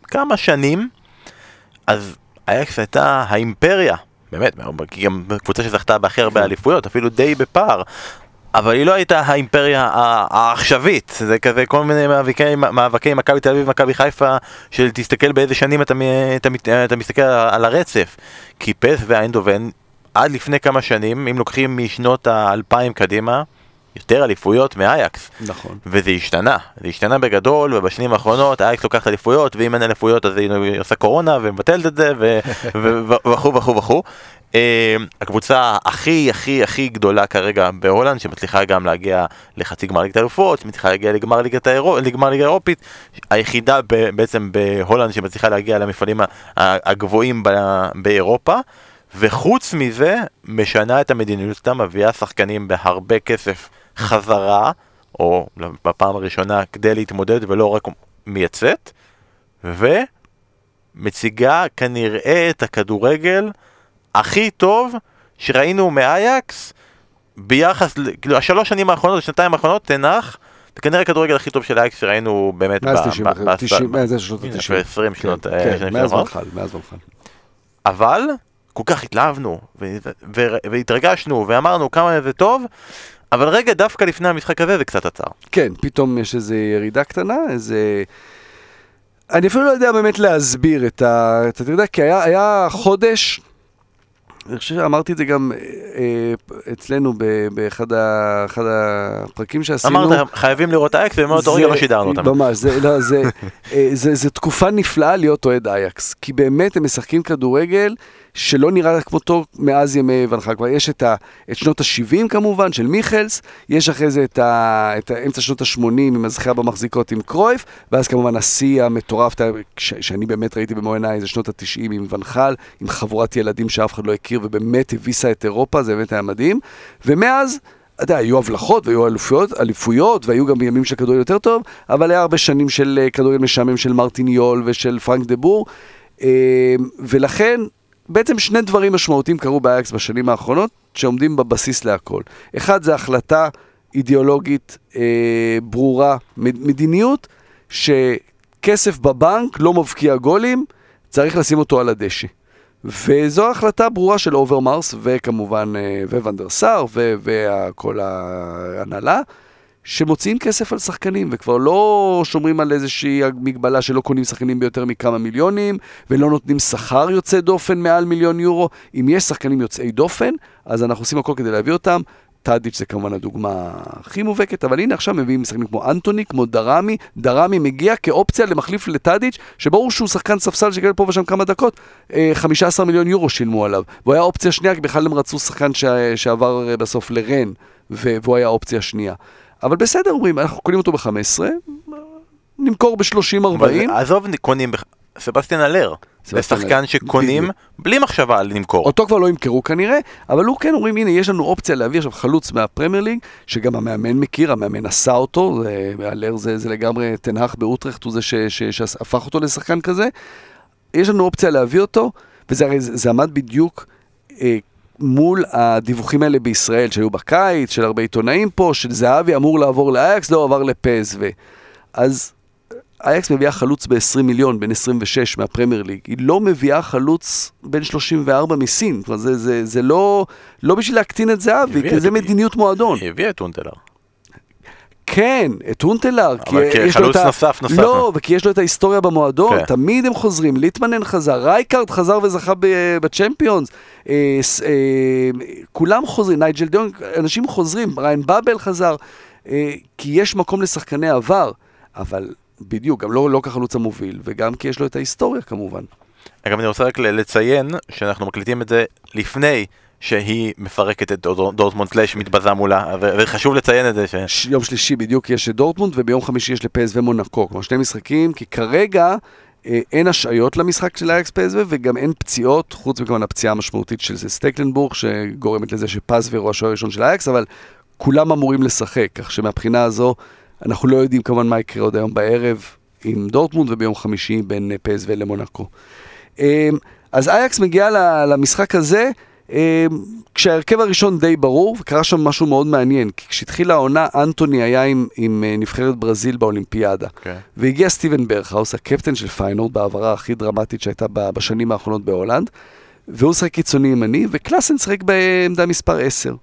כמה שנים, אז אייקס הייתה האימפריה, באמת, גם קבוצה שזכתה בהכי הרבה אליפויות, אפילו די בפער. אבל היא לא הייתה האימפריה העכשווית, זה כזה כל מיני מאבקי, מאבקי מכבי תל אביב ומכבי חיפה, של תסתכל באיזה שנים אתה, אתה, אתה מסתכל על הרצף. כי פס ואיינדובן עד לפני כמה שנים, אם לוקחים משנות האלפיים קדימה, יותר אליפויות מאייקס. נכון. וזה השתנה, זה השתנה בגדול, ובשנים האחרונות אייקס לוקחת אליפויות, ואם אין אליפויות אז היא עושה קורונה ומבטלת את זה, [laughs] וכו' וכו' וכו'. הקבוצה הכי הכי הכי גדולה כרגע בהולנד, שמצליחה גם להגיע לחצי גמר ליגת האלופות, שמצליחה להגיע לגמר ליגת האירופית, היחידה בעצם בהולנד שמצליחה להגיע למפעלים הגבוהים באירופה. וחוץ מזה, משנה את המדיניות שלה, מביאה שחקנים בהרבה כסף חזרה, או בפעם הראשונה כדי להתמודד ולא רק מייצאת, ומציגה כנראה את הכדורגל הכי טוב שראינו מאייקס ביחס, כאילו השלוש שנים האחרונות, השנתיים האחרונות, תנח, זה כנראה הכדורגל הכי טוב של אייקס שראינו באמת מאז 90, מאז שנות ה-90. 20 שנות, כן, כן, מאז ונחל, מאז ונחל. אבל כל כך התלהבנו, והתרגשנו, ואמרנו כמה זה טוב, אבל רגע, דווקא לפני המשחק הזה זה קצת עצר. כן, פתאום יש איזו ירידה קטנה, איזה... אני אפילו לא יודע באמת להסביר את ה... אתה יודע, כי היה, היה חודש, אני חושב שאמרתי את זה גם אה, אצלנו באחד ה, הפרקים שעשינו. אמרת, חייבים לראות אייקס, ומאותו רגע לא שידרנו אותם. ממש, זה, לא, זה, אה, זה, זה תקופה נפלאה להיות אוהד אייקס, כי באמת הם משחקים כדורגל. שלא נראה כמותו מאז ימי ונחל. כבר יש את, ה, את שנות ה-70 כמובן, של מיכלס, יש אחרי זה את, ה, את אמצע שנות ה-80 עם הזכייה במחזיקות עם קרויף, ואז כמובן השיא המטורף, ש, שאני באמת ראיתי במו עיניי, זה שנות ה-90 עם ונחל, עם חבורת ילדים שאף אחד לא הכיר, ובאמת הביסה את אירופה, זה באמת היה מדהים. ומאז... אתה יודע, היו הבלחות והיו אליפויות, אליפויות והיו גם ימים של כדורגל יותר טוב, אבל היה הרבה שנים של אה, כדורגל משעמם של מרטין יול ושל פרנק דה בור, אה, ולכן בעצם שני דברים משמעותיים קרו באייקס בשנים האחרונות, שעומדים בבסיס להכל. אחד זה החלטה אידיאולוגית אה, ברורה, מדיניות שכסף בבנק לא מבקיע גולים, צריך לשים אותו על הדשא. וזו החלטה ברורה של אוברמרס, וכמובן, אה, ואן דר סאר, וכל ההנהלה. שמוציאים כסף על שחקנים, וכבר לא שומרים על איזושהי מגבלה שלא קונים שחקנים ביותר מכמה מיליונים, ולא נותנים שכר יוצא דופן מעל מיליון יורו. אם יש שחקנים יוצאי דופן, אז אנחנו עושים הכל כדי להביא אותם. טאדיץ' זה כמובן הדוגמה הכי מובהקת, אבל הנה עכשיו מביאים משחקנים כמו אנטוני, כמו דראמי, דראמי מגיע כאופציה למחליף לטאדיץ', שברור שהוא שחקן ספסל שקיבל פה ושם כמה דקות, 15 אה, מיליון יורו שילמו עליו. והוא היה אופציה שנייה, כי בכלל הם רצו שחקן שעבר אה, בסוף לרן, והוא היה אופציה שנייה. אבל בסדר, אומרים, אנחנו קונים אותו ב-15, נמכור ב-30-40. עזוב, קונים, סבסטיאן אלר. זה שחקן שקונים בלי מחשבה על למכור. אותו כבר לא ימכרו כנראה, אבל הוא כן אומרים, הנה, יש לנו אופציה להביא עכשיו חלוץ מהפרמייר ליג, שגם המאמן מכיר, המאמן עשה אותו, אלר זה, זה לגמרי תנח באוטרחט, הוא זה שהפך אותו לשחקן כזה. יש לנו אופציה להביא אותו, וזה הרי, זה, זה עמד בדיוק אה, מול הדיווחים האלה בישראל, שהיו בקיץ, של הרבה עיתונאים פה, של זהבי אמור לעבור לאייקס, לא עבר לפסו. אז אייקס מביאה חלוץ ב-20 מיליון, בן 26 מהפרמייר ליג. היא לא מביאה חלוץ בן 34 מסין. כלומר, זה, זה, זה לא, לא בשביל להקטין את זהבי, כי זה מדיניות מועדון. היא הביאה את הונטלאר. כן, את הונטלאר. אבל כחלוץ נוסף נוסף. לא, וכי יש לו את ההיסטוריה במועדון, כן. תמיד הם חוזרים, ליטמנן חזר, רייקארד חזר וזכה בצ'מפיונס, אה, אה, כולם חוזרים, נייג'ל דה יונג, אנשים חוזרים, ריאן באבל חזר, אה, כי יש מקום לשחקני עבר, אבל בדיוק, גם לא, לא כחלוץ המוביל, וגם כי יש לו את ההיסטוריה כמובן. אגב, אני רוצה רק לציין שאנחנו מקליטים את זה לפני שהיא מפרקת את דור- דורטמונד סלאש מתבזה מולה, וחשוב לציין את זה ש... יום שלישי בדיוק יש את דורטמונד, וביום חמישי יש לפסוו ומונקו. כלומר, שני משחקים, כי כרגע אה, אין השעיות למשחק של אייקס פסוו, וגם אין פציעות, חוץ מכמובן הפציעה המשמעותית של סטקלנבורג, שגורמת לזה שפסוויר הוא השוער הראשון של אייקס, אבל כולם אמורים לשחק, כך שמבחינה הזו, אנחנו לא יודעים כמובן מה יקרה עוד היום בערב עם דורטמונד, וביום חמישי בין אה, פסוו למונקו. אה, אז אייקס מגיעה למשחק הזה, כשההרכב הראשון די ברור, וקרה שם משהו מאוד מעניין, כי כשהתחילה העונה, אנטוני היה עם, עם אה, נבחרת ברזיל באולימפיאדה. כן. והגיע סטיבן ברכהאוס, הקפטן של פיינורד, בהעברה הכי דרמטית שהייתה בשנים האחרונות בהולנד, והוא שחק קיצוני ימני, וקלאסן שחק בעמדה מספר 10.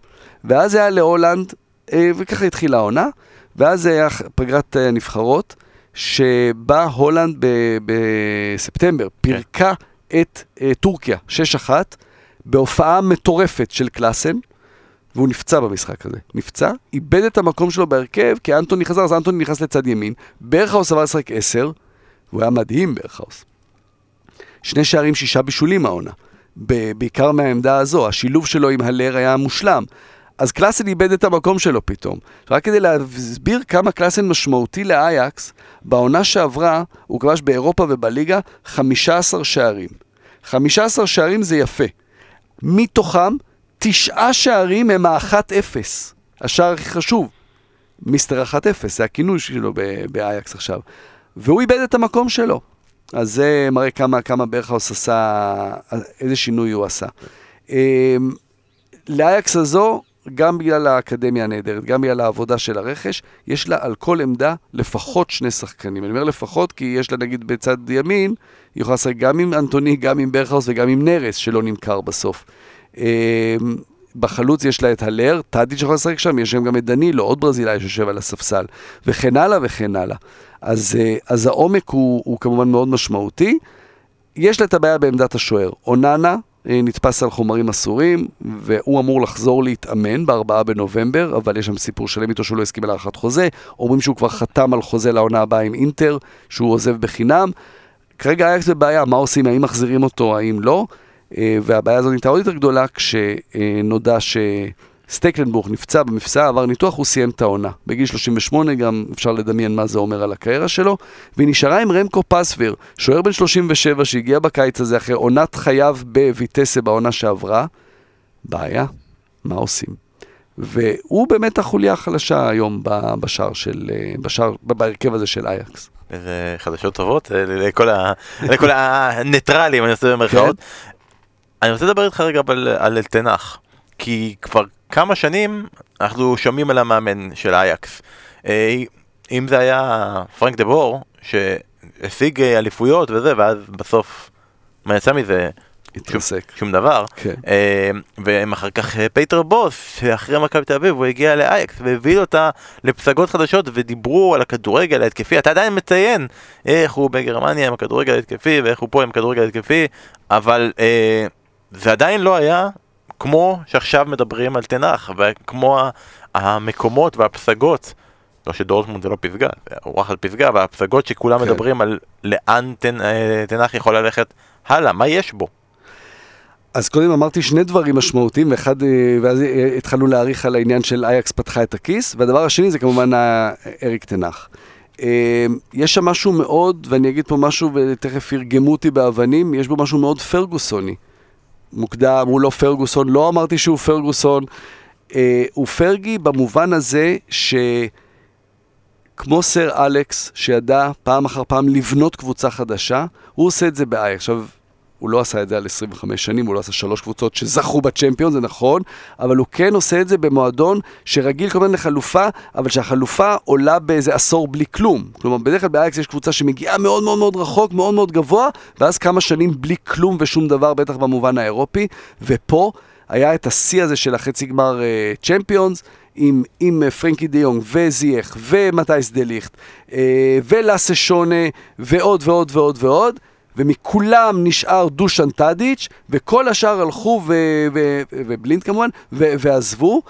ואז היה להולנד, אה, וככה התחילה העונה, ואז היה פגרת אה, נבחרות, שבה הולנד בספטמבר פירקה את אה, טורקיה, 6-1, בהופעה מטורפת של קלאסן, והוא נפצע במשחק הזה. נפצע, איבד את המקום שלו בהרכב, כי אנטוני חזר, אז אנטוני נכנס לצד ימין. ברכהאוס עבר לשחק 10, והוא היה מדהים ברכהאוס. שני שערים, שישה בישולים העונה. בעיקר מהעמדה הזו, השילוב שלו עם הלר היה מושלם. אז קלאסן איבד את המקום שלו פתאום. רק כדי להסביר כמה קלאסן משמעותי לאייקס, בעונה שעברה הוא כבש באירופה ובליגה 15 שערים. 15 שערים זה יפה. מתוכם, תשעה שערים הם ה-1-0. השער הכי חשוב. מיסטר 1-0, זה הכינוי שלו באייקס עכשיו. והוא איבד את המקום שלו. אז זה מראה כמה, כמה ברכהאוס עשה, איזה שינוי הוא עשה. אמ, לאייקס הזו, גם בגלל האקדמיה הנהדרת, גם בגלל העבודה של הרכש, יש לה על כל עמדה לפחות שני שחקנים. אני אומר לפחות כי יש לה נגיד בצד ימין, היא יכולה לשחק גם עם אנטוני, גם עם ברכהאוס וגם עם נרס, שלא נמכר בסוף. אמ, בחלוץ יש לה את הלר, טאדיץ' יכול לשחק שם, יש שם גם את דנילו, עוד ברזילאי שיושב על הספסל, וכן הלאה וכן הלאה. אז, אה, אז העומק הוא, הוא כמובן מאוד משמעותי. יש לה את הבעיה בעמדת השוער. אוננה נתפס על חומרים אסורים, והוא אמור לחזור להתאמן ב-4 בנובמבר, אבל יש שם סיפור שלם איתו שהוא לא הסכים להארכת חוזה. אומרים שהוא כבר חתם על חוזה לעונה הבאה עם אינטר, שהוא עוזב בחינם. כרגע אייקס בבעיה, מה עושים, האם מחזירים אותו, האם לא? אה, והבעיה הזו נהייתה עוד יותר גדולה כשנודע שסטייקלנבורג נפצע במפצע, עבר ניתוח, הוא סיים את העונה. בגיל 38 גם אפשר לדמיין מה זה אומר על הקריירה שלו, והיא נשארה עם רמקו פספיר, שוער בן 37 שהגיע בקיץ הזה אחרי עונת חייו בויטסה בעונה שעברה. בעיה, מה עושים? והוא באמת החוליה החלשה היום בשער של, אה, בשער, בהרכב הזה של אייקס. איזה חדשות טובות אה, לכל, ה... לכל הניטרלים, אני עושה במרכאות. אני רוצה לדבר איתך רגע על, על טן האח, כי כבר כמה שנים אנחנו שומעים על המאמן של אייקס. אה, אם זה היה פרנק דה בור, שהשיג אה, אליפויות וזה, ואז בסוף, מה יצא מזה? התרסק. שום דבר. כן. אה, והם אחר כך פטר בוס, שאחרי מכבי תל אביב הוא הגיע לאייקס והביא אותה לפסגות חדשות ודיברו על הכדורגל ההתקפי. אתה עדיין מציין איך הוא בגרמניה עם הכדורגל ההתקפי ואיך הוא פה עם הכדורגל ההתקפי, אבל אה, זה עדיין לא היה כמו שעכשיו מדברים על תנח, וכמו המקומות והפסגות. לא שדורטמונד זה לא פסגה, זה רוח על פסגה, והפסגות שכולם כן. מדברים על לאן תנ- אה, תנח יכול ללכת הלאה, מה יש בו? אז קודם אמרתי שני דברים משמעותיים, ואחד, אה, ואז אה, התחלנו להעריך על העניין של אייקס פתחה את הכיס, והדבר השני זה כמובן אריק תנח. יש שם משהו מאוד, ואני אגיד פה משהו ותכף ירגמו אותי באבנים, יש בו משהו מאוד פרגוסוני. מוקדם, הוא לא פרגוסון, לא אמרתי שהוא פרגוסון. אה, הוא פרגי במובן הזה שכמו סר אלכס, שידע פעם אחר פעם לבנות קבוצה חדשה, הוא עושה את זה באייקס. עכשיו, הוא לא עשה את זה על 25 שנים, הוא לא עשה שלוש קבוצות שזכו בצ'מפיון, זה נכון, אבל הוא כן עושה את זה במועדון שרגיל כל הזמן לחלופה, אבל שהחלופה עולה באיזה עשור בלי כלום. כלומר, בדרך כלל באייקס יש קבוצה שמגיעה מאוד מאוד מאוד רחוק, מאוד מאוד גבוה, ואז כמה שנים בלי כלום ושום דבר, בטח במובן האירופי, ופה היה את השיא הזה של החצי גמר צ'מפיונס. עם, עם אה, פרנקי דה יונג וזייח ומתייס דה ליכט אה, ולאסה שונה ועוד ועוד ועוד ועוד ומכולם נשאר דושן טאדיץ', וכל השאר הלכו, ו- ו- ו- ובלינד כמובן, ו- ועזבו,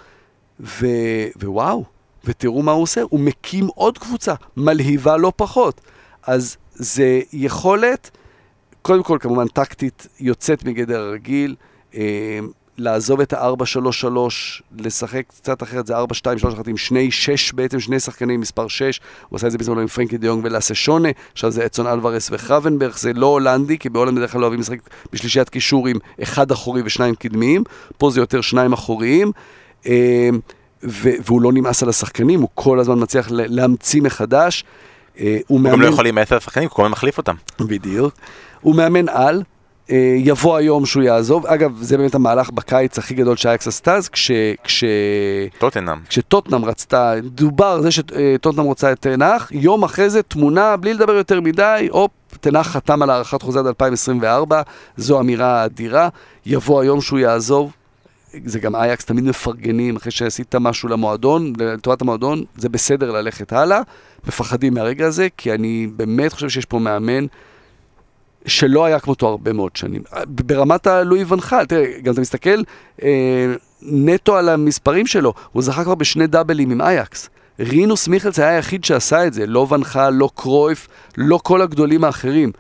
ו- ווואו, ותראו מה הוא עושה, הוא מקים עוד קבוצה, מלהיבה לא פחות. אז זה יכולת, קודם כל כמובן טקטית יוצאת מגדר הרגיל, אה, לעזוב את ה-4-3-3, לשחק קצת אחרת, זה 4-2-3-1 עם שני 6 בעצם, שני שחקנים מספר 6, הוא עשה את זה בזמנו עם פרנקי דיונג ולאסה שונה, עכשיו זה אצון אלוורס וחרבנברג, זה לא הולנדי, כי בהולנד בדרך כלל לא אוהבים לשחק בשלישיית קישור עם אחד אחורי ושניים קדמיים, פה זה יותר שניים אחוריים. אה, והוא לא נמאס על השחקנים, הוא כל הזמן מצליח להמציא מחדש. אה, הוא מאמן... הם לא יכולים עם עשר שחקנים, הוא כל הזמן מחליף אותם. בדיוק. הוא מאמן על, יבוא היום שהוא יעזוב. אגב, זה באמת המהלך בקיץ הכי גדול שאייקס עשתה, אז כש... כש... טוטנאם. כשטוטנאם רצתה, דובר זה שטוטנאם רוצה את תנח, יום אחרי זה תמונה, בלי לדבר יותר מדי, הופ, תנח חתם על הארכת חוזה עד 2024, זו אמירה אדירה. יבוא היום שהוא יעזוב, זה גם אייקס תמיד מפרגנים, אחרי שעשית משהו למועדון, לטובת המועדון, זה בסדר ללכת הלאה. מפחדים מהרגע הזה, כי אני באמת חושב שיש פה מאמן שלא היה כמותו הרבה מאוד שנים. ברמת הלואי ונחל, תראה, גם אתה מסתכל אה, נטו על המספרים שלו, הוא זכה כבר בשני דאבלים עם אייקס. רינוס מיכלס היה היחיד שעשה את זה, לא ונחל, לא קרויף, לא כל הגדולים האחרים.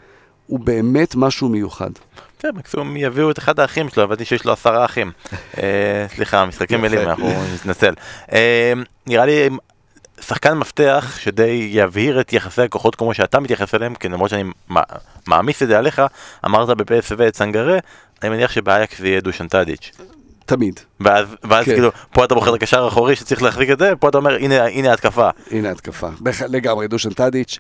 הוא באמת משהו מיוחד. כן, מקסימום יביאו את אחד האחים שלו, הבנתי שיש לו עשרה אחים. אה, סליחה, משחקים מילים, אנחנו נתנצל. אה, נראה לי שחקן מפתח שדי יבהיר את יחסי הכוחות כמו שאתה מתייחס אליהם, כי למרות שאני מעמיס את זה עליך, אמרת בפסו את סנגרה, אני מניח שבאייקס זה יהיה דושן טאדיץ'. תמיד. ואז, ואז כן. כאילו, פה אתה בוחר את הקשר האחורי שצריך להחזיק את זה, פה אתה אומר, הנה, הנה ההתקפה. הנה ההתקפה, לגמרי, דושן טאדיץ'.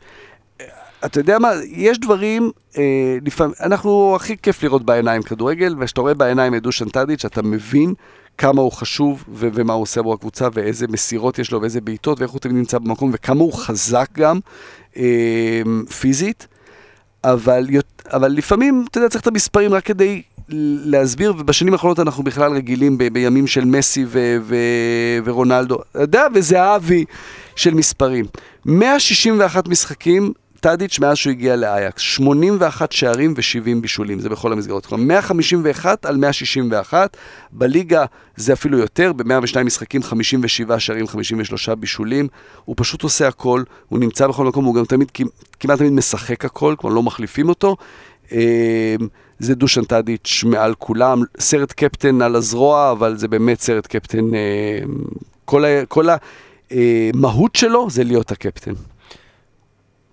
אתה יודע מה, יש דברים, אה, לפעמים, אנחנו, הכי כיף לראות בעיניים כדורגל, וכשאתה רואה בעיניים את דושן טאדיץ', אתה מבין כמה הוא חשוב ו- ומה הוא עושה עבור הקבוצה ואיזה מסירות יש לו ואיזה בעיטות ואיך הוא תמיד נמצא במקום וכמה הוא חזק גם אה, פיזית. אבל, אבל לפעמים, אתה יודע, צריך את המספרים רק כדי להסביר, ובשנים האחרונות אנחנו בכלל רגילים ב- בימים של מסי ו- ו- ורונלדו, אתה יודע, וזהבי של מספרים. 161 משחקים טאדיץ' מאז שהוא הגיע לאייקס, 81 שערים ו-70 בישולים, זה בכל המסגרות. כלומר, 151 על 161, בליגה זה אפילו יותר, ב-102 משחקים 57 שערים, 53 בישולים. הוא פשוט עושה הכל, הוא נמצא בכל מקום, הוא גם תמיד, כמעט תמיד משחק הכל, כלומר לא מחליפים אותו. אמ, זה דושן טאדיץ' מעל כולם, סרט קפטן על הזרוע, אבל זה באמת סרט קפטן, אמ, כל, כל המהות שלו זה להיות הקפטן.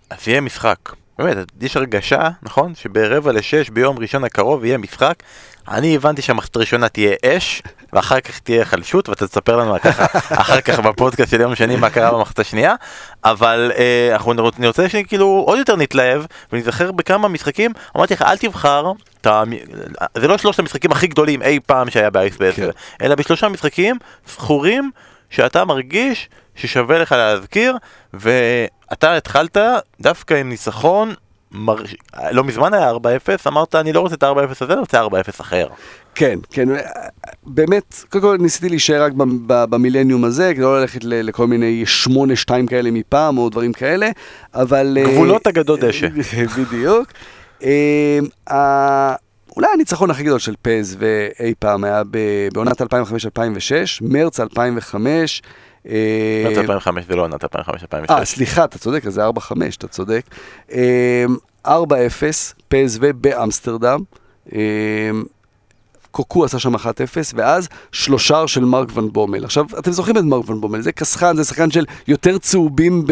אז יהיה משחק. באמת, יש הרגשה, נכון? שברבע לשש ביום ראשון הקרוב יהיה משחק. אני הבנתי שהמחצית הראשונה תהיה אש, ואחר כך תהיה חלשות, ואתה תספר לנו ככה [laughs] אחר כך בפודקאסט של יום שני מה קרה במחצית השנייה. אבל אה, אנחנו אני רוצה שכאילו עוד יותר נתלהב, ונזכר בכמה משחקים, אמרתי לך אל תבחר, אתה, זה לא שלושת המשחקים הכי גדולים אי פעם שהיה באייס כן. אלא בשלושה משחקים זכורים שאתה מרגיש ששווה לך להזכיר, ואתה התחלת דווקא עם ניצחון, מר... לא מזמן היה 4-0, אמרת אני לא רוצה את ה-4-0 הזה, אני רוצה 4-0 אחר. כן, כן, באמת, קודם כל ניסיתי להישאר רק במילניום הזה, כדי לא ללכת לכל מיני 8-2 כאלה מפעם או דברים כאלה, אבל... אה, גבולות אגדות דשא. [laughs] בדיוק. אה, אולי הניצחון הכי גדול של פז ואי פעם היה בעונת 2005-2006, מרץ 2005. עונת 2005 זה לא עונת 2005-2006. אה, סליחה, אתה צודק, זה 4-5, אתה צודק. 4-0, פסו באמסטרדם. קוקו עשה שם 1-0, ואז שלושר של מרק ון בומל. עכשיו, אתם זוכרים את מרק ון בומל, זה קסחן, זה שחקן של יותר צהובים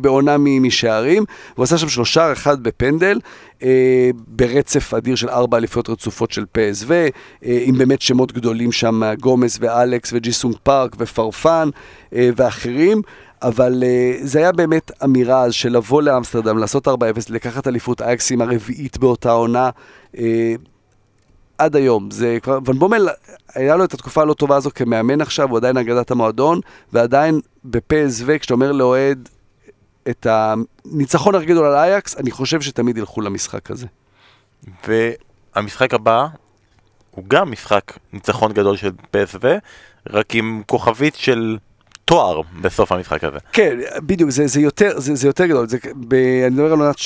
בעונה משערים, הוא עשה שם שלושר, אחד בפנדל, אה, ברצף אדיר של ארבע אליפויות רצופות של פסו, אה, עם באמת שמות גדולים שם, גומס ואלכס וג'יסונג פארק ופרפן אה, ואחרים. אבל uh, זה היה באמת אמירה אז של לבוא לאמסטרדם, לעשות 4-0, לקחת אליפות אייקסים הרביעית באותה עונה. Uh, עד היום. זה כבר, ון בומל, היה לו את התקופה הלא טובה הזו כמאמן עכשיו, הוא עדיין אגדת המועדון, ועדיין בפסו, כשאתה אומר לאוהד את הניצחון הכי גדול על אייקס, אני חושב שתמיד ילכו למשחק הזה. והמשחק הבא הוא גם משחק ניצחון גדול של פסו, רק עם כוכבית של תואר בסוף המשחק הזה. כן, בדיוק, זה, זה, יותר, זה, זה יותר גדול. זה, ב, אני מדבר על עונת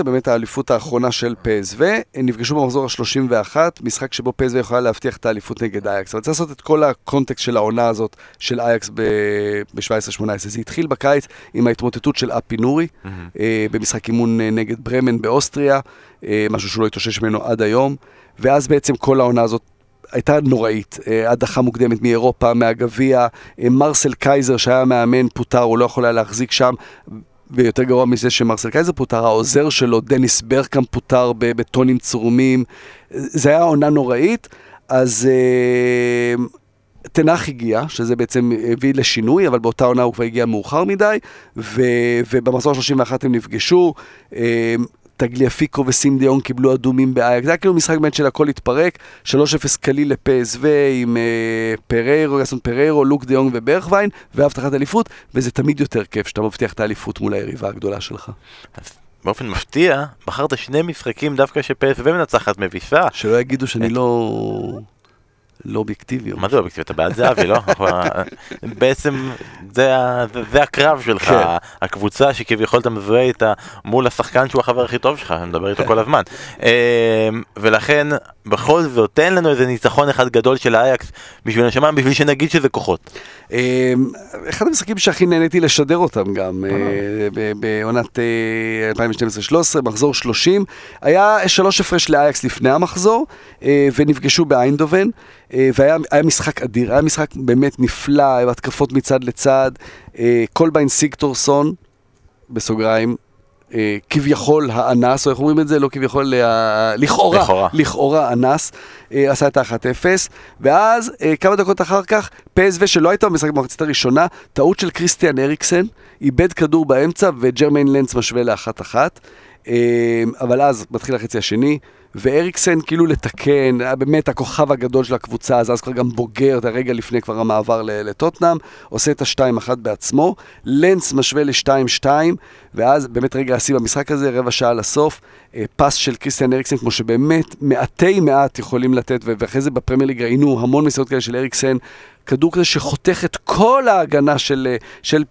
17-18, באמת האליפות האחרונה של פסו, הם נפגשו במחזור ה-31, משחק שבו פסו יכולה להבטיח את האליפות נגד אייקס. אבל צריך לעשות את כל הקונטקסט של העונה הזאת של אייקס ב-17-18. זה התחיל בקיץ עם ההתמוטטות של אפי נורי, mm-hmm. אה, במשחק אימון אה, נגד ברמן באוסטריה, אה, משהו שהוא לא התאושש ממנו עד היום, ואז בעצם כל העונה הזאת הייתה נוראית. אה, הדחה מוקדמת מאירופה, מהגביע, אה, מרסל קייזר שהיה מאמן פוטר, הוא לא יכול היה להחזיק שם. ויותר גרוע מזה שמרסל קייזר פוטר, העוזר שלו, דניס ברגקאמפ פוטר בטונים צרומים. זה היה עונה נוראית, אז אה, טן האח הגיע, שזה בעצם הביא לשינוי, אבל באותה עונה הוא כבר הגיע מאוחר מדי, ו, ובמחזור 31 הם נפגשו. אה, טגליאפיקו וסים קיבלו אדומים באייאקס, זה היה כאילו משחק באמת של הכל התפרק, 3-0 קליל לפסו עם אה, פריירו, יסון פריירו, לוק דיון וברכווין, והבטחת אליפות, וזה תמיד יותר כיף שאתה מבטיח את האליפות מול היריבה הגדולה שלך. באופן מפתיע, בחרת שני משחקים דווקא שפסו מנצחת מביסה. שלא יגידו שאני לא... לא אובייקטיביות. מה זה אובייקטיביות? אתה בעד זהבי, לא? [laughs] בעצם זה, זה הקרב שלך, כן. הקבוצה שכביכול אתה מזוהה איתה מול השחקן שהוא החבר הכי טוב שלך, אני מדבר איתו כל הזמן. אמ, ולכן, בכל זאת, תן לנו איזה ניצחון אחד גדול של האייקס בשביל הנשמה, בשביל שנגיד שזה כוחות. אמ, אחד המשחקים שהכי נהניתי לשדר אותם גם, אה, בעונת 2012-2013, אה, מחזור 30, היה שלוש הפרש לאייקס לפני המחזור, אה, ונפגשו באיינדובן. אה, והיה משחק אדיר, היה משחק באמת נפלא, התקפות מצד לצד. אה, קולביין סיגטורסון, בסוגריים, אה, כביכול האנס, או איך אומרים את זה? לא כביכול, לכאורה, לכאורה, לכאורה אנס, עשה את ה-1-0, ואז כמה דקות אחר כך, פסו שלא הייתה במשחק במחצית הראשונה, טעות של קריסטיאן אריקסן, איבד כדור באמצע וג'רמיין לנץ משווה לאחת-אחת, אבל אז מתחיל החצי השני. ואריקסן כאילו לתקן, היה באמת הכוכב הגדול של הקבוצה, אז אז כבר גם בוגר, את הרגע לפני כבר המעבר לטוטנאם, עושה את השתיים אחת בעצמו, לנץ משווה לשתיים שתיים, ואז באמת רגע השיא במשחק הזה, רבע שעה לסוף, אה, פס של קריסטיאן אריקסן, כמו שבאמת מעטי מעט יכולים לתת, ואחרי זה בפרמייר ליג ראינו המון מסירות כאלה של אריקסן, כדור כזה שחותך את כל ההגנה של, אה, של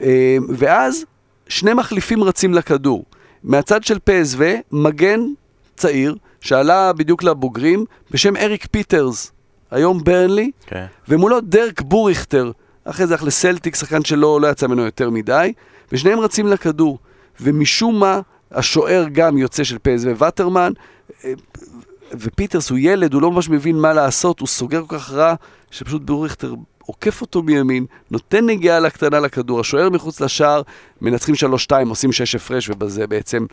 אה, ואז שני מחליפים רצים לכדור. מהצד של פסו, מגן צעיר, שעלה בדיוק לבוגרים, בשם אריק פיטרס, היום בברנלי, okay. כן. ומולו דרק בוריכטר, אחרי זה הלך לסלטיק, שחקן שלא לא יצא ממנו יותר מדי, ושניהם רצים לכדור, ומשום מה, השוער גם יוצא של פ.ס.וו ווטרמן, אה, ופיטרס הוא ילד, הוא לא ממש מבין מה לעשות, הוא סוגר כל כך רע, שפשוט בוריכטר עוקף אותו מימין, נותן נגיעה לקטנה לכדור, השוער מחוץ לשער, מנצחים 3-2, עושים 6 הפרש, ובזה בעצם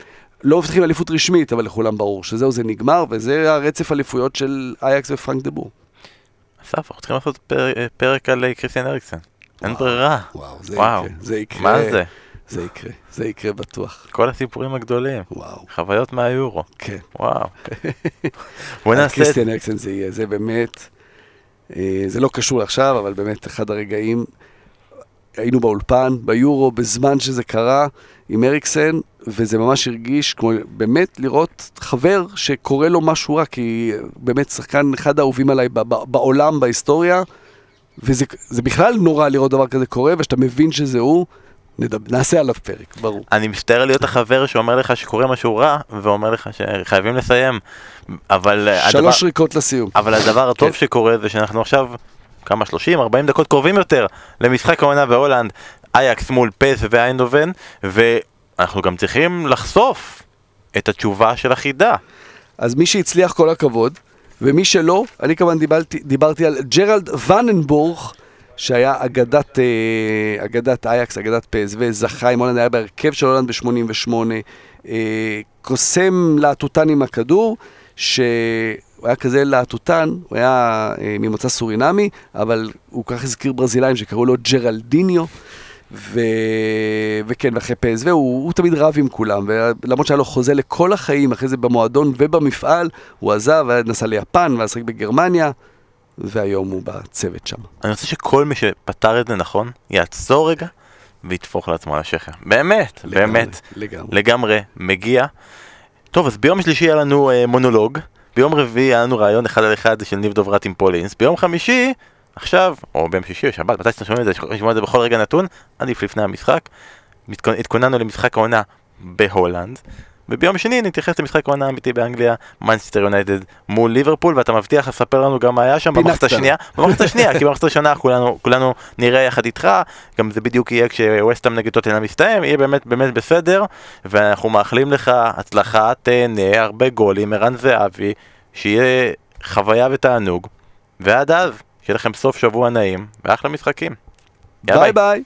לא מבטיחים אליפות רשמית, אבל לכולם ברור שזהו, זה נגמר, וזה הרצף אליפויות של אייקס ופרנק דה בור. אסף, אנחנו צריכים לעשות פר, פרק על קריסטיאן אריקסן. אין ברירה. וואו, זה וואו. יקרה. זה יקרה. מה זה? זה יקרה, זה יקרה בטוח. כל הסיפורים הגדולים. וואו. חוויות מהיורו. כן. וואו. [laughs] בוא נעשה... קריסטיאן אריקסן זה יהיה, זה באמת... אה, זה לא קשור עכשיו, אבל באמת אחד הרגעים, היינו באולפן, ביורו, בזמן שזה קרה, עם אריקסן, וזה ממש הרגיש כמו באמת לראות חבר שקורה לו משהו רע, כי באמת שחקן אחד האהובים עליי בעולם, בהיסטוריה, וזה בכלל נורא לראות דבר כזה קורה, ושאתה מבין שזה הוא. נדבר, נעשה עליו פרק, ברור. אני מצטער להיות החבר שאומר לך שקורה משהו רע, ואומר לך שחייבים לסיים, אבל... שלוש הדבר, ריקות לסיום. אבל הדבר הטוב כן. שקורה זה שאנחנו עכשיו, כמה 30, 40 דקות קרובים יותר, למשחק העונה בהולנד, אייאקס מול פ.ס.וו איינדהובן, ואנחנו גם צריכים לחשוף את התשובה של החידה. אז מי שהצליח כל הכבוד, ומי שלא, אני כמובן דיברתי, דיברתי על ג'רלד וננבורג, שהיה אגדת, אה, אגדת אייאקס, אגדת פ.ס.וו, זכה עם הולנד, היה בהרכב של הולנד ב-88, אה, קוסם להטוטן עם הכדור, שהוא היה כזה להטוטן, הוא היה אה, ממוצא סורינמי, אבל הוא כך הזכיר ברזילאים שקראו לו ג'רלדיניו. ו... וכן, ואחרי פסו, הוא, הוא תמיד רב עם כולם, ולמרות שהיה לו חוזה לכל החיים, אחרי זה במועדון ובמפעל, הוא עזב, נסע ליפן, ואז בגרמניה, והיום הוא בצוות שם. אני רוצה שכל מי שפתר את זה נכון, יעצור רגע ויטפוך לעצמו על השכם. באמת, לגמרי, באמת. לגמרי. לגמרי מגיע. טוב, אז ביום שלישי היה לנו אה, מונולוג, ביום רביעי היה לנו ראיון אחד על אחד של ניב דוברת עם פולינס, ביום חמישי, עכשיו, או ביום שישי או שבת, מתי שאתם שומעים את זה, לשמוע את זה בכל רגע נתון, עדיף לפני המשחק, התכוננו למשחק העונה בהולנד. וביום שני נתייחס למשחק העונה האמיתי באנגליה, מנצ'סטר יונייטד מול ליברפול, ואתה מבטיח לספר לנו גם מה היה שם במחצת השנייה, במחצת השנייה, כי במחצת הראשונה כולנו, כולנו נראה יחד איתך, גם זה בדיוק יהיה כשווסטהאם נגד טוטנאם מסתיים, יהיה באמת באמת בסדר, ואנחנו מאחלים לך הצלחה, תהנה, הרבה גולים, ערן זהבי, שיהיה חוויה ותענוג, ועד אז, שיהיה לכם סוף שבוע נעים, ואחלה משחקים. ביי ביי.